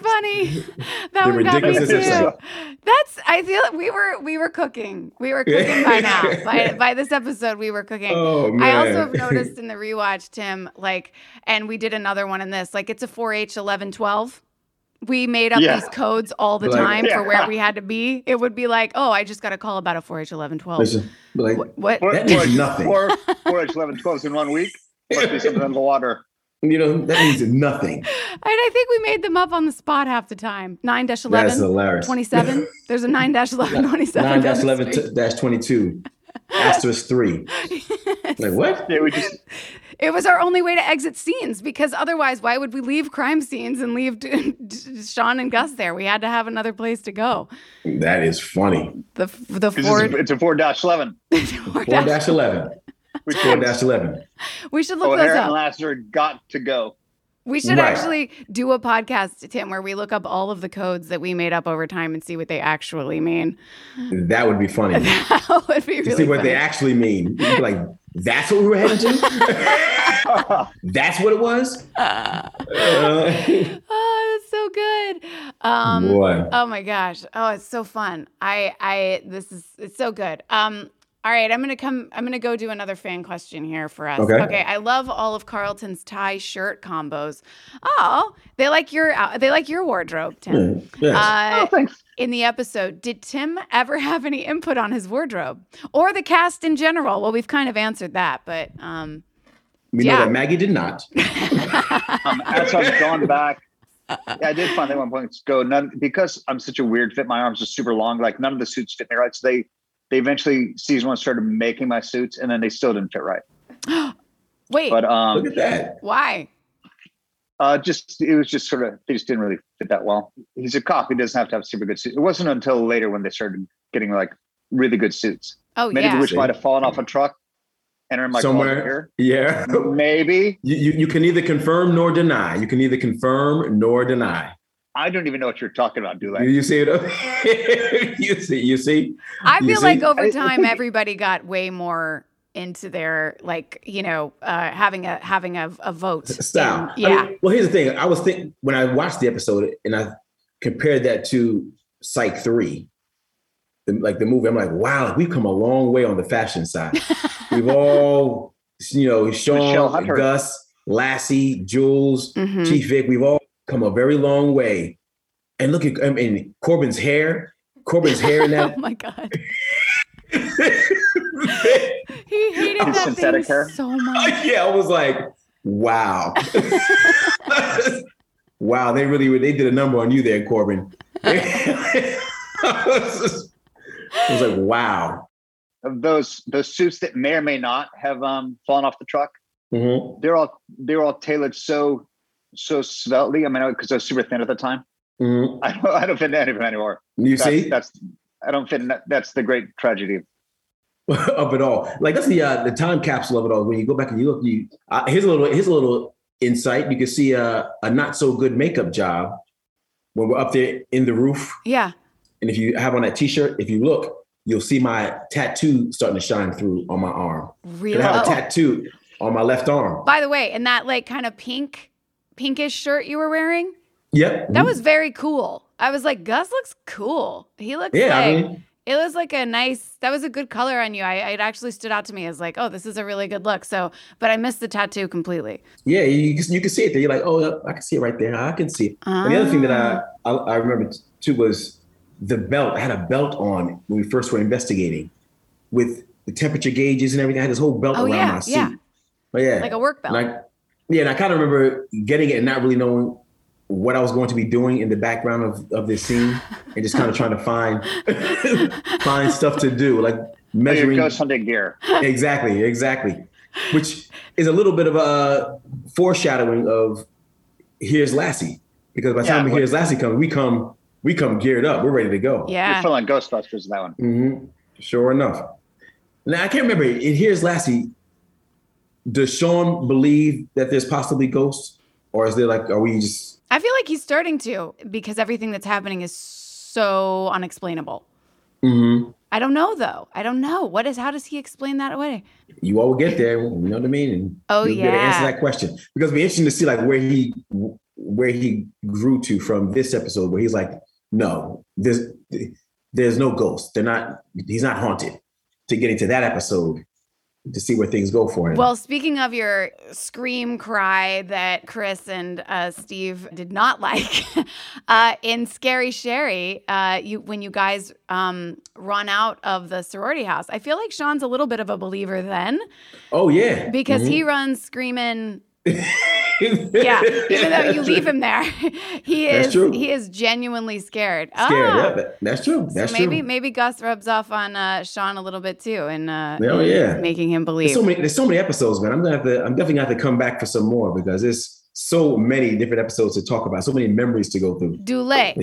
(laughs) That was funny. That The one got me too. of That's I feel like we were we were cooking. We were cooking by now. (laughs) By by this episode, we were cooking. Oh, I also have (laughs) noticed in the rewatch, Tim, like, and we did another one in this. Like, it's a 4H 1112. We made up Yeah. these codes all the Like- time for where we had to be. It would be like, oh, I just got a call about a 4H 1112. Listen, like What? what? Four, That means nothing. Four, four, H, 11, 12s in one week. Must be something in the water. You know, that means nothing. (laughs) And I think we made them up on the spot half the time. 9 That's 11, hilarious. 27. (laughs) There's a 9 11, 27. Nine dash eleven dash twenty two. Asterisk three. (laughs) Like what? Yeah, we just It was our only way to exit scenes because otherwise, why would we leave crime scenes and leave Sean and Gus there? We had to have another place to go. That is funny. The the it's, Ford. it's a four dash eleven. Four dash eleven. Which Four means dash eleven. (laughs) we should look O'Hara those and up. Lassiter got to go. We should Right. actually do a podcast, Tim, where we look up all of the codes that we made up over time and see what they actually mean. That would be funny. (laughs) that would be to really see what funny. they actually mean. You'd be like, that's what we were heading to? (laughs) that's what it was? Uh, oh, that's so good. Um, boy. Oh my gosh. Oh, it's so fun. I I this is it's so good. Um all right, I'm gonna come. I'm gonna go do another fan question here for us. Okay. Okay. I love all of Carlton's tie shirt combos. Oh, they like your uh, they like your wardrobe, Tim. Yes. Uh, oh, thanks. in the episode, did Tim ever have any input on his wardrobe or the cast in general? Well, we've kind of answered that, but um, we know that Maggie did not. (laughs) Um, as I've gone back, yeah, I did find at one point to go none because I'm such a weird fit. My arms are super long. Like none of the suits fit me right. So they they eventually season one started making my suits, and then they still didn't fit right. (gasps) wait, But um, Look at that. why? Uh, just it was just sort of they just didn't really fit that well. He's a cop; he doesn't have to have super good suits. It wasn't until later when they started getting like really good suits, Oh many yeah. of which might have fallen off a truck and are in my closet Somewhere. Yeah. here. (laughs) Maybe You, you, you can neither confirm nor deny. You can neither confirm nor deny. I don't even know what you're talking about, do You, I? you see it? (laughs) you see, you see? I You feel like over I- I time, (laughs) everybody got way more into their like you know uh, having a having a, a vote. Style. in- I yeah. mean, well, here's the thing. I was thinking when I watched the episode and I compared that to Psych 3, the, like the movie, I'm like, wow, we've come a long way on the fashion side. (laughs) we've all, you know, Sean, Gus, Lassie, Jules, Mhm. Chief Vick, we've all come a very long way. And look at I mean Corbin's hair. Corbin's hair in (laughs) oh my god, (laughs) he hated His that synthetic thing hair? so much. (laughs) yeah, I was like, wow. wow, they really they did a number on you there, Corbin. I was just- I was like, wow. Of those those suits that may or may not have um, fallen off the truck, Mhm, they're all they're all tailored so so sveltely. I mean, because I was super thin at the time. mhm. (laughs) I don't I don't fit in any of them anymore. You That's, see, that's I don't fit in that. That's the great tragedy. (laughs) of it all. Like that's the uh, the time capsule of it all. When you go back and you look, you uh, here's a little here's a little insight. You can see a, a not so good makeup job when we're up there in the roof. Yeah. And if you have on that t-shirt, if you look, you'll see my tattoo starting to shine through on my arm. Really. I have a tattoo on my left arm. by the way, and that like kind of pink, pinkish shirt you were wearing, Yep. that was very cool. I was like, Gus looks cool. He looks yeah. like I mean, it was like a nice. That was a good color on you. I it actually stood out to me as like, oh, this is a really good look. So, but I missed the tattoo completely. yeah, you, can- you can see it there. You're like, oh, I can see it right there. I can see it. And the other thing that I, ah. I I remember too was the belt. I had a belt on when we first were investigating, with the temperature gauges and everything. I had this whole belt Oh, around yeah, my seat. yeah. But yeah, like a work belt. I, yeah, and I kind of remember getting it and not really knowing what I was going to be doing in the background of, of this scene, (laughs) and just kind of trying to find (laughs) find stuff to do, like measuring. ghost hunting gear. Exactly, exactly. Which is a little bit of a foreshadowing of here's Lassie, because by the Yeah, time what- here's Lassie comes, we come we come geared up. We're ready to go. Yeah, you're yeah. feeling Ghostbusters in that one. hmm Sure enough. Now I can't remember. In here's Lassie. Does Sean believe that there's possibly ghosts, or is there like, are we just? I feel like he's starting to because everything that's happening is so unexplainable. Mhm. I don't know though. I don't know. What is how does he explain that away? You all will get there. You know what I mean? And Oh, be able to answer that question because it'd be interesting to see like where he where he grew to from this episode, where he's like, no, there's there's no ghost. They're not. He's not haunted. To getting to that episode, to see where things go for him. Well, speaking of your scream cry that Chris and uh, Steve did not (laughs) like uh, in Scary Sherry, uh, you when you guys um, run out of the sorority house, I feel like Sean's a little bit of a believer then. Oh yeah, because mm-hmm. he runs screaming. Yeah, (laughs) even though you leave him there, (laughs) he is he is genuinely scared. Scared, yeah, that's true. That's so maybe true. maybe Gus rubs off on uh, Sean a little bit too, and uh, oh yeah, making him believe. There's so many, there's so many episodes, man. I'm gonna have to, I'm definitely gonna have to come back for some more because there's so many different episodes to talk about, so many memories to go through. Dulé.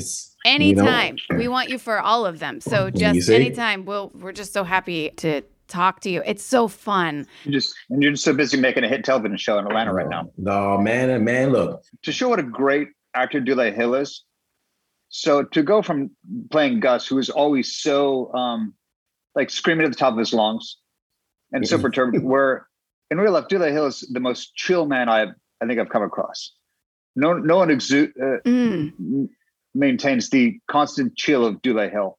anytime. You know, we want you for all of them. So just anytime. We'll we're just so happy to talk to you. It's so fun. You just and you're just so busy making a hit television show in Atlanta right now. No, man, man, look. To show what a great actor Dulé Hill is. So to go from playing Gus, who is always so um like screaming at the top of his lungs and so perturbed, (laughs) where in real life, Dulé Hill is the most chill man I I think I've come across. No, no one exude uh, mm. maintains the constant chill of Dulé Hill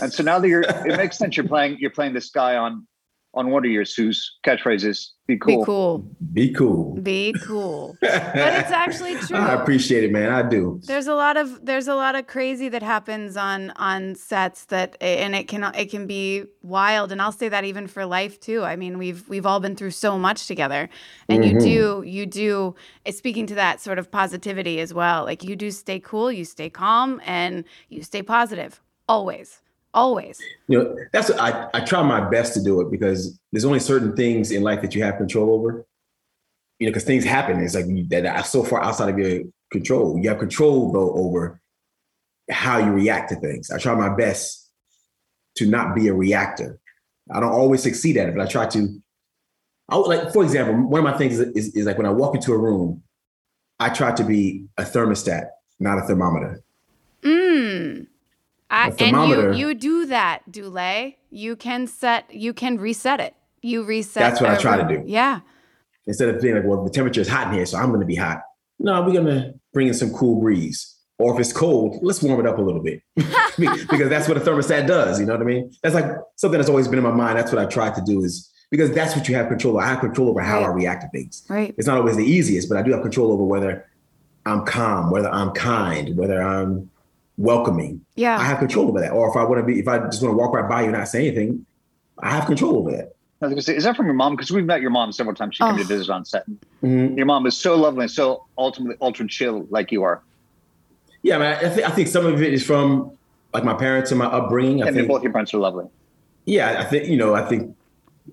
and so now that you're, it makes sense. You're playing, you're playing this guy on, on Wonder Years whose catchphrase is "Be cool." Be cool. Be cool. Be cool. but it's actually (laughs) true. I appreciate it, man. I do. There's a lot of there's a lot of crazy that happens on on sets that, and it can it can be wild. And I'll say that even for life too. I mean, we've we've all been through so much together, and mm-hmm. you do you do. Eh, speaking to that sort of positivity as well. Like you do stay cool, you stay calm, and you stay positive always always. You know that's I, I try my best to do it because there's only certain things in life that you have control over. You know because things happen. It's like that are so far outside of your control. You have control though over how you react to things. I try my best to not be a reactor. I don't always succeed at it but i try to I would, like for example one of my things is, is, is like when i walk into a room i try to be a thermostat not a thermometer. Mm. I, and you you do that, Dulé. You can set you can reset it. You reset. That's what I try to do. Yeah. Instead of being like, well, the temperature is hot in here, so I'm going to be hot. No, we're going to bring in some cool breeze. Or if it's cold, let's warm it up a little bit (laughs) (laughs) because that's what a thermostat does. You know what I mean? That's like something that's always been in my mind. That's what I try to do is because that's what you have control over. I have control over how right. I react to things. Right. It's not always the easiest, but I do have control over whether I'm calm, whether I'm kind, whether I'm welcoming. Yeah. I have control over that. Or if I want to be, if I just want to walk right by you and not say anything, I have control over that. I was gonna say, is that from your mom? Because we've met your mom several times. She oh. came to visit on set. Mm-hmm. Your mom is so lovely and so ultimately ultra chill, like you are. Yeah, man. I, th- I think some of it is from like my parents and my upbringing. I and think both your parents are lovely. Yeah, I think you know. I think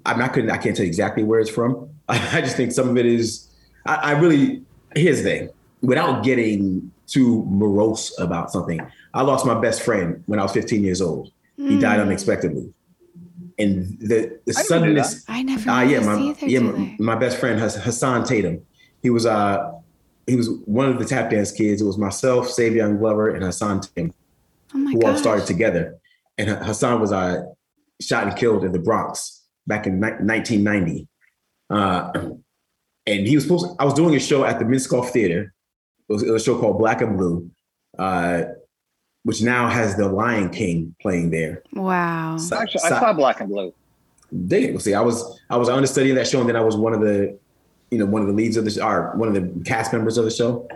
I'm not couldn't. I can't tell you exactly where it's from. I, (laughs) I just think some of it is. I, I really here's the thing. Without getting too morose about something. I lost my best friend when I was 15 years old. Mm. He died hmm. unexpectedly. And the, the I suddenness. I never uh, yeah, my, either, yeah, my, my, best friend has Hassan Tatum. He was uh he was one of the tap dance kids. It was myself, Savion Glover, and Hassan Tatum, oh who gosh. all started together. And Hassan was uh, shot and killed in the Bronx back in 1990. Uh, and he was supposed. To, I was doing a show at the Minskoff Theater it was, it was a show called Black and Blue, uh, which now has the Lion King playing there. Wow! So, Actually, so, I saw Black and Blue. Dig it. See, I was I was understudy of that show, and then I was one of the, you know, one of the leads of the show, or one of the cast members of the show.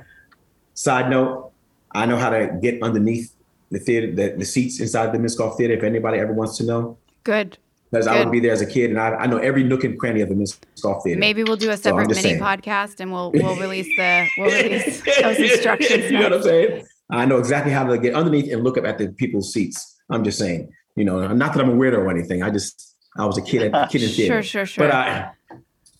Side note, I know how to get underneath the theater, the, the seats inside the Minskoff Theater. If anybody ever wants to know, good because I would be there as a kid, and I, I know every nook and cranny of the Minskoff Theater. Maybe we'll do a separate so mini saying. podcast, and we'll we'll release the we'll release (laughs) those instructions. you know what I'm saying? I know exactly how to get underneath and look up at the people's seats. I'm just saying, you know, not that I'm a weirdo or anything. I just I was a kid at kid in (laughs) theater. Sure, sure, sure. But I,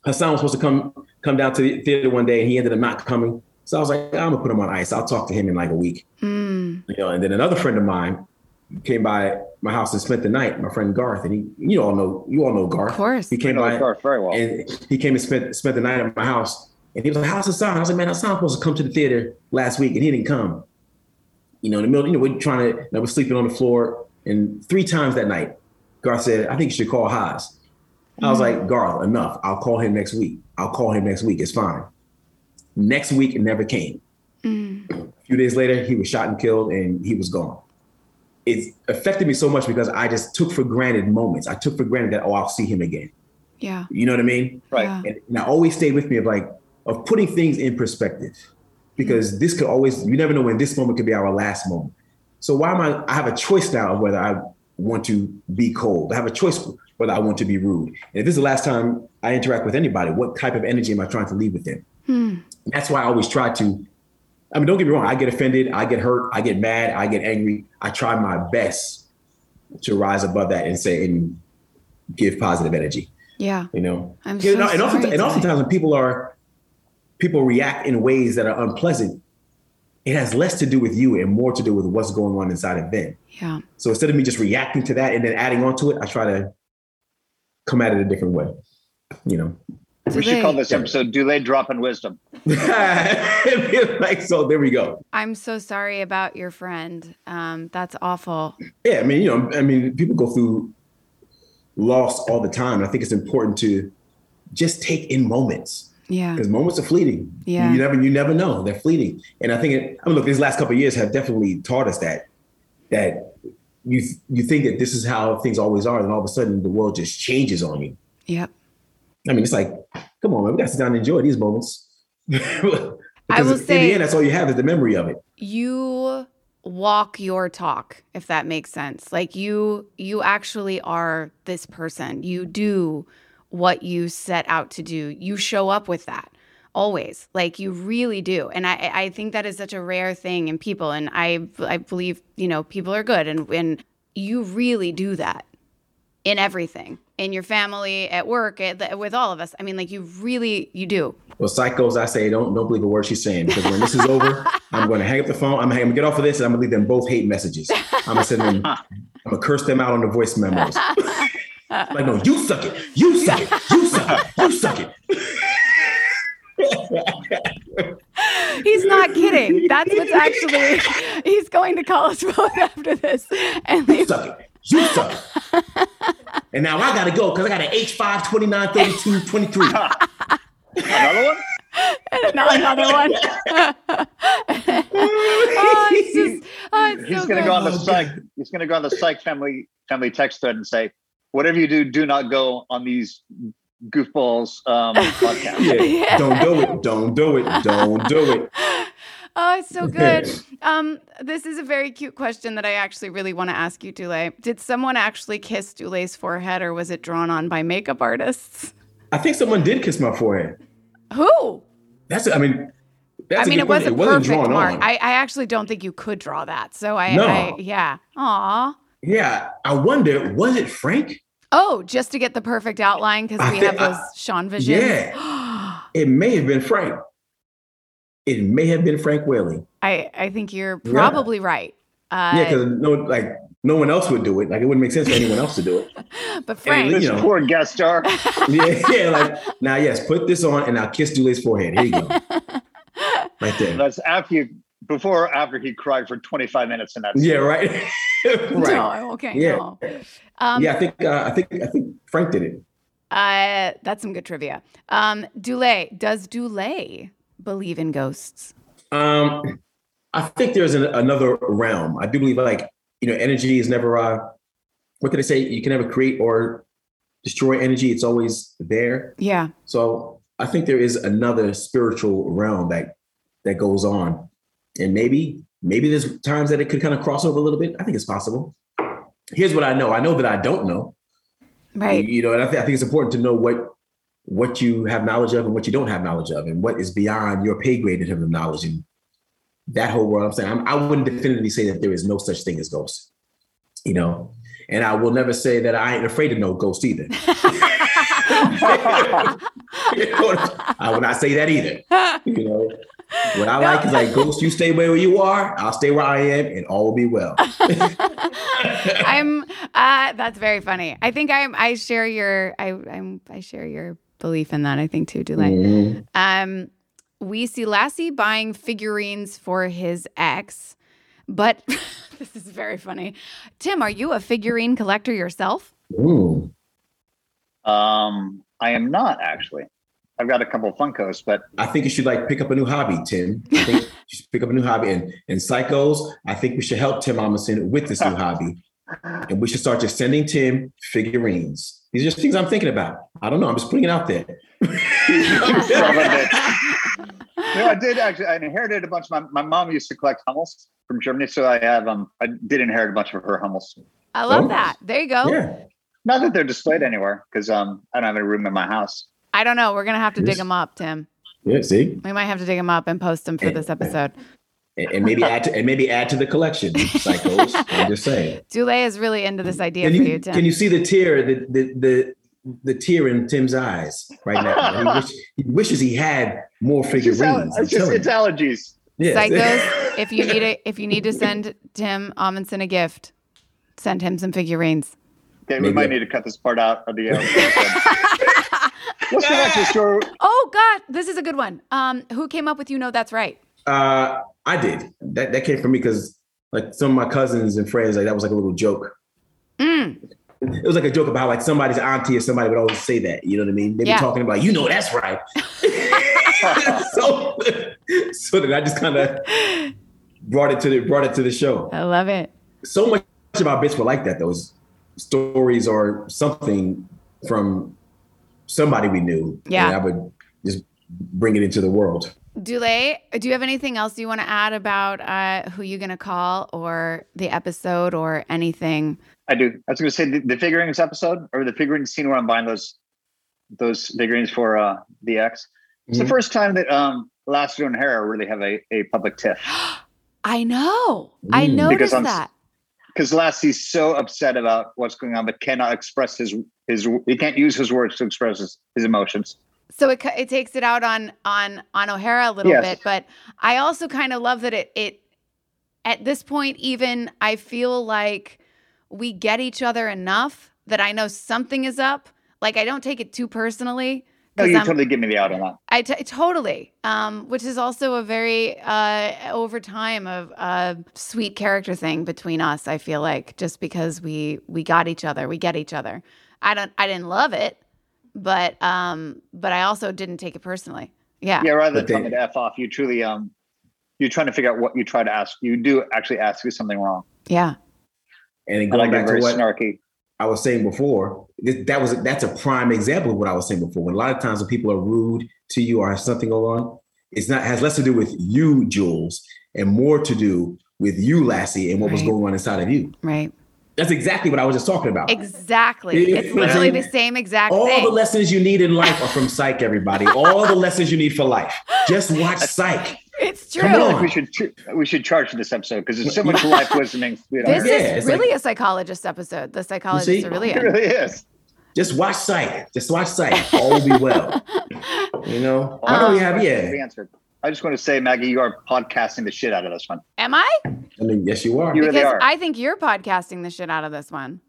Hassan was supposed to come come down to the theater one day, and he ended up not coming. So I was like, I'm gonna put him on ice. I'll talk to him in like a week. Mm. You know, and then another friend of mine came by my house and spent the night. My friend Garth, and he, you all know, you all know Garth. Of course, he came by Garth very well, and he came and spent spent the night at my house. And he was like, "How's Hassan?" I was like, "Man, Hassan was supposed to come to the theater last week, and he didn't come." You know, in the middle, you know, we're trying to, you know, we're sleeping on the floor, and three times that night, Garth said, "I think you should call Haas." I was like, Garth, enough. I'll call him next week. I'll call him next week. It's fine. Next week, it never came. Mm. A few days later, he was shot and killed, and he was gone. It affected me so much because I just took for granted moments. I took for granted that oh, I'll see him again. Yeah. You know what I mean? Right. Yeah. And, and I always stayed with me of like of putting things in perspective because this could always you never know when this moment could be our last moment. So why am I? I have a choice now of whether I want to be cold. I have a choice whether I want to be rude. And if this is the last time I interact with anybody, what type of energy am I trying to leave with them? Hmm. That's why I always try to. I mean, don't get me wrong. I get offended. I get hurt. I get mad. I get angry. I try my best to rise above that and say and give positive energy. Yeah. You know, I'm You so know, and, often, sorry, and oftentimes when people are people react in ways that are unpleasant, it has less to do with you and more to do with what's going on inside of them. Yeah. So instead of me just reacting to that and then adding on to it, I try to come at it a different way. You know, We should call this episode "Dulé Dropping Wisdom?" (laughs) like so. There we go. I'm so sorry about your friend. Um, that's awful. Yeah, I mean, you know, I mean, people go through loss all the time. I think it's important to just take in moments Yeah. because moments are fleeting. Yeah. you never, you never know they're fleeting. And I think, it, I mean, look, these last couple of years have definitely taught us that that you you think that this is how things always are, and all of a sudden the world just changes on you. Yep. I mean, it's like, come on, man, we got to sit down and enjoy these moments. (laughs) because I will in the end, that's all you have is the memory of it. You walk your talk, if that makes sense. Like you you actually are this person. You do what you set out to do. You show up with that. Always. Like you really do. And I I think that is such a rare thing in people. And I I believe, you know, people are good and and you really do that in everything. In your family, at work, at, with all of us. I mean, like you really you do. Well, psychos, I say, don't don't believe a word she's saying because when this is over, (laughs) I'm going to hang up the phone. I'm, going to get off of this, and I'm going to leave them both hate messages. I'm going to send them. (laughs) I'm going to curse them out on the voice memos. (laughs) like, no, you suck it. You suck it. You suck it. You suck it. He's not kidding. That's what's actually. He's going to call us both after this, and You suck it. You suck it. And now I got to go because I got an H5 29 32 23. (laughs) Another one? (laughs) not another one. (laughs) oh, it's just. Oh, it's He's so going to good. go on the psych. He's going to go on the psych family family text thread and say, "Whatever you do, do not go on these goofballs um, podcasts." Yeah. Yeah. Don't do it. Don't do it. Don't do it. Oh, it's so good. (laughs) Um, this is a very cute question that I actually really want to ask you, Dulé. Did someone actually kiss Dulé's forehead, or was it drawn on by makeup artists? I think someone did kiss my forehead. Who? That's, I mean, that's I a mean, it wasn't, wasn't perfect, drawn Mark. on. I, I actually don't think you could draw that. So I, No. I yeah. Aw. yeah. I wonder, was it Frank? Oh, just to get the perfect outline because we have those Sean visions. Yeah. (gasps) It may have been Frank. It may have been Frank Whaley. I, I think you're Yeah. probably right. Uh, Yeah, because no, like no one else would do it. Like it wouldn't make sense for anyone else to do it. (laughs) but Frank, you This know. poor guest star. (laughs) (laughs) Yeah, yeah. Like now, yes, put this on and I'll kiss Dulé's forehead. Here you go, right there. That's after you, before or after he cried for 25 minutes in that. Yeah, right. right. no, okay, Yeah. no. Um, yeah, I think uh, I think I think Frank did it. Uh, that's some good trivia. Um, Dulé, does Dulé believe in ghosts? Um, I think there's an, another realm. I do believe like you know, energy is never uh, what can I say? You can never create or destroy energy. It's always there. Yeah. So I think there is another spiritual realm that that goes on, and maybe maybe there's times that it could kind of cross over a little bit. I think it's possible. Here's what I know. I know that I don't know. Right. You know, and I, th- I think it's important to know what what you have knowledge of and what you don't have knowledge of, and what is beyond your pay grade in terms of knowledge and that whole world. I'm saying I'm, I wouldn't definitively say that there is no such thing as ghosts. You know, and I will never say that I ain't afraid of no ghost either. You (laughs) know, (laughs) I will not say that either. You know, what I like is like ghost. You stay where you are. I'll stay where I am, and all will be well. (laughs) I'm. Uh, that's very funny. I think I'm. I share your. I. I'm. I share your belief in that. I think too, Dulé. Mhm. Um, we see Lassie buying figurines for his ex, but (laughs) this is very funny. Tim, are you a figurine collector yourself? Mm. Um, I am not actually. I've got a couple of Funkos, but I think you should like pick up a new hobby, Tim. I think (laughs) you should pick up a new hobby. And and psychos, I think we should help Tim Omundson with this new (laughs) hobby. And we should start just sending Tim figurines. These are just things I'm thinking about. I don't know. I'm just putting it out there. Son of a bitch. No, I did actually. I inherited a bunch. Of my, my mom used to collect Hummels from Germany, so I have um. I did inherit a bunch of her Hummels. I love Oh. that. There you go. Yeah. Not that they're displayed anywhere, because um, I don't have any room in my house. I don't know. We're gonna have to dig them up, Tim. Yeah. See? We might have to dig them up and post them for this episode. And, and maybe add to and maybe add to the collection, psychos. (laughs) I'm just saying. Dulé is really into this idea Can for you, you, Tim. can you see the tear, the the the the tear in Tim's eyes right now? He, (laughs) wish, he wishes he had more It's just, al- figurines. I'm it's, just it's you. allergies. Yes. Psychos, (laughs) if you need a, if you need to send Tim Omundson a gift, send him some figurines. Okay, we might need to cut this part out of the. Let's go back the story. Oh God, this is a good one. Um, who came up with you know that's right? Uh, I did. That that came from me because like some of my cousins and friends, like that was like a little joke. Mm. It was like a joke about like somebody's auntie or somebody would always say that. You know what I mean? They Yeah. be talking about, you know, that's right. (laughs) so, so then I just kind of brought it to the brought it to the show. I love it. So much of our bits were like that. Those stories or something from somebody we knew. Yeah. and I would just bring it into the world. Dulé, do you have anything else you want to add about uh, who you're gonna call or the episode or anything? I do. I was going to say the, the figurines episode or the figurines scene where I'm buying those those figurines for uh, the X. It's Mhm. the first time that um, Lassie and O'Hara really have a, a public tiff (gasps) I know. I Mm. noticed Because I'm that. because Lassie's so upset about what's going on, but cannot express his his he can't use his words to express his, his emotions. So it it takes it out on on on O'Hara a little Yes. bit, but I also kind of love that it it at this point even I feel like we get each other enough that I know something is up. Like I don't take it too personally. No, you I'm- totally give me the out on that. I t- totally, um, which is also a very uh, over time of uh, sweet character thing between us. I feel like just because we we got each other, we get each other. I don't, I didn't love it, but um, but I also didn't take it personally. Yeah, Yeah, rather than But they- telling me to f off, you truly um you're trying to figure out what you try to ask. You do actually ask you something wrong. yeah, And then I going it back to what snarky. I was saying before, that was that's a prime example of what I was saying before. When a lot of times when people are rude to you or have something go on, it's not has less to do with you, Jules, and more to do with you, Lassie, and what was going on inside of you. right, That's exactly what I was just talking about. exactly. It's literally the same exact All thing. the lessons you need in life are from Psych, everybody. All the lessons you need for life. Just watch Psych. it's true. Come I feel like on. we should we should charge for this episode because there's so much (laughs) life listening. You know, This is it's really like- a psychologist episode. The psychologists see? really it really is. Just watch Psych. Just watch Psych. All will be well. (laughs) You know? Why don't we have, Questions yeah. answered. I just want to say, Maggie, you are podcasting the shit out of this one. Am I? I mean, yes, you are. You really Because are. I think you're podcasting the shit out of this one.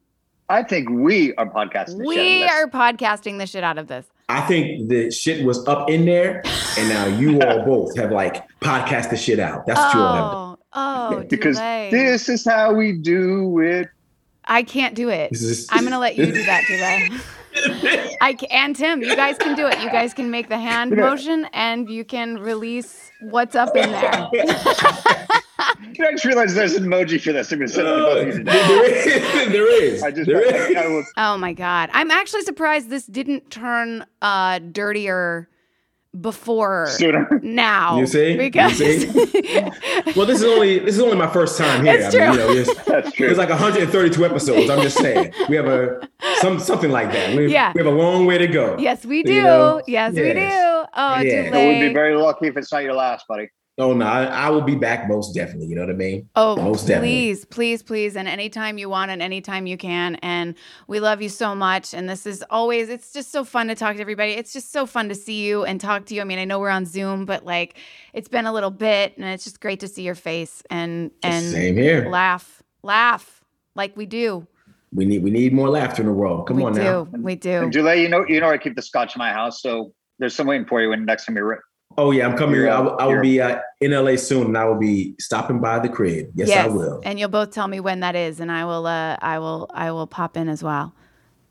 I think we are podcasting the We shit out are of podcasting the shit out of this. I think the shit was up in there, and now you all (laughs) both have like podcast the shit out. That's what you all have done. Oh, oh. Because Dulé. this is how we do it. I can't do it. This is- I'm gonna let you do that, Dulé. (laughs) I ca- and Tim, you guys can do it. You guys can make the hand motion and you can release what's up in there. (laughs) You know, I just realized there's an emoji for this. I'm going to send it to both of you there is. (laughs) There is. I just There is. I, I will, Oh my god, I'm actually surprised this didn't turn uh, dirtier before sooner. You now. see? You Because see? (laughs) Well, this is only this is only my first time here. It's I mean, you know, there's, (laughs) That's true. there's like 132 episodes. I'm just saying. We have a some something like that. We, Yeah. we have a long way to go. yes, we do. You know? Yes, we do. Oh, Yeah. So we'd be very lucky if it's not your last, buddy. Oh no, I, I will be back most definitely. You know what I mean? Oh, Most definitely. please, please, please. And anytime you want and anytime you can. And we love you so much. And this is always, it's just so fun to talk to everybody. It's just so fun to see you and talk to you. I mean, I know we're on Zoom, but like it's been a little bit and it's just great to see your face and, and Same here. laugh, laugh like we do. We need we need more laughter in the world. Come we on do. now. We do. We do. And Julie, you know, you know, I keep the scotch in my house, so there's some waiting for you when next time you're. Re- Oh yeah, I'm coming. You're, I will, I will be uh, in LA soon, and I will be stopping by the crib. Yes, I will. And you'll both tell me when that is, and I will. Uh, I will. I will pop in as well.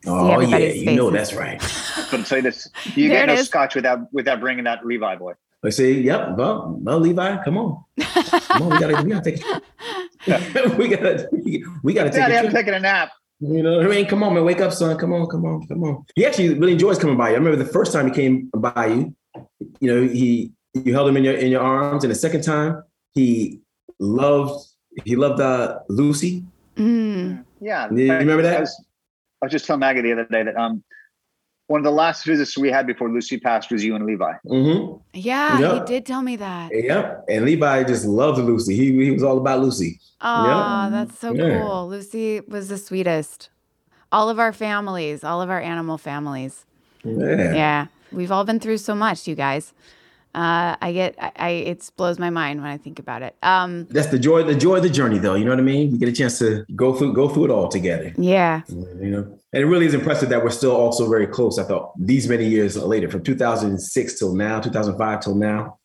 Oh yeah, you know that's right. (laughs) I'm gonna say this: you There get no is. scotch without without bringing that Levi boy. I say, yep, well, well, Levi, come on, come on, we gotta, we gotta take, a, (laughs) (laughs) we gotta, we gotta take Daddy, a I'm taking a nap. You know what I mean? Come on, man, wake up, son. Come on, come on, come on. He actually really enjoys coming by you. I remember the first time he came by you. You know, he you held him in your in your arms, and the second time he loved he loved uh, Lucy. Mm. Yeah, You remember that? I was, I was just telling Maggie the other day that um, one of the last visits we had before Lucy passed was you and Levi. Mm-hmm. Yeah, Yep. he did tell me that. Yep. And Levi just loved Lucy. He he was all about Lucy. Oh, that's so Yeah. cool. Lucy was the sweetest. All of our families, all of our animal families. Yeah. Yeah, we've all been through so much, you guys. Uh, I get, I, I, it blows my mind when I think about it. Um, That's the joy, the joy of the journey, though. You know what I mean? You get a chance to go through, go through it all together. yeah, You know, and it really is impressive that we're still also very close. I thought these many years later, from 2006 till now, 2005 till now,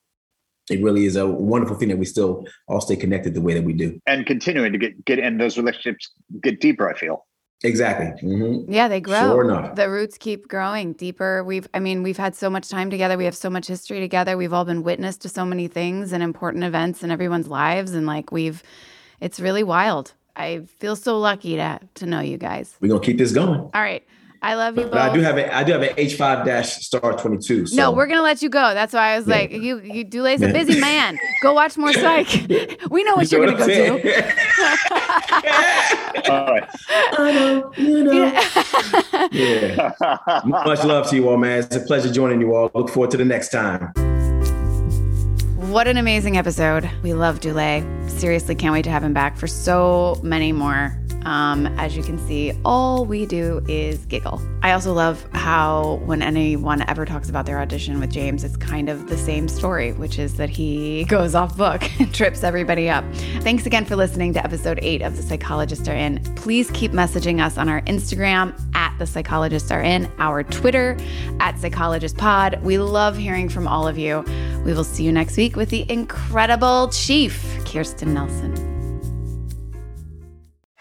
it really is a wonderful thing that we still all stay connected the way that we do. and continuing to get get in those relationships get deeper. I feel. Exactly. Mhm. yeah, they grow. Sure enough. The roots keep growing deeper. We've, I mean, we've had so much time together. We have so much history together. We've all been witness to so many things and important events in everyone's lives, and like we've, it's really wild. I feel so lucky to to know you guys. We're gonna keep this going. All right, I love you both. But I do have a I do have an H five dash star twenty two. So. No, we're gonna let you go. That's why I was Yeah. like, you, you, Dulé's a busy man. Go watch more (laughs) Psych. we know what You you're know gonna go I'm do. All right. (laughs) I know, you know. Yeah. (laughs) Much love to you all, man. It's a pleasure joining you all. Look forward to the next time. What an amazing episode. We love Dulé. Seriously, can't wait to have him back for so many more. Um, as you can see, all we do is giggle. I also love how when anyone ever talks about their audition with James, it's kind of the same story, which is that he (laughs) goes off book and trips everybody up. Thanks again for listening to episode eight of The Psychologists Are In. Please keep messaging us on our Instagram at The Psychologists Are In, our Twitter at Psychologist Pod. We love hearing from all of you. We will see you next week with the incredible Chief, Kirsten Nelson.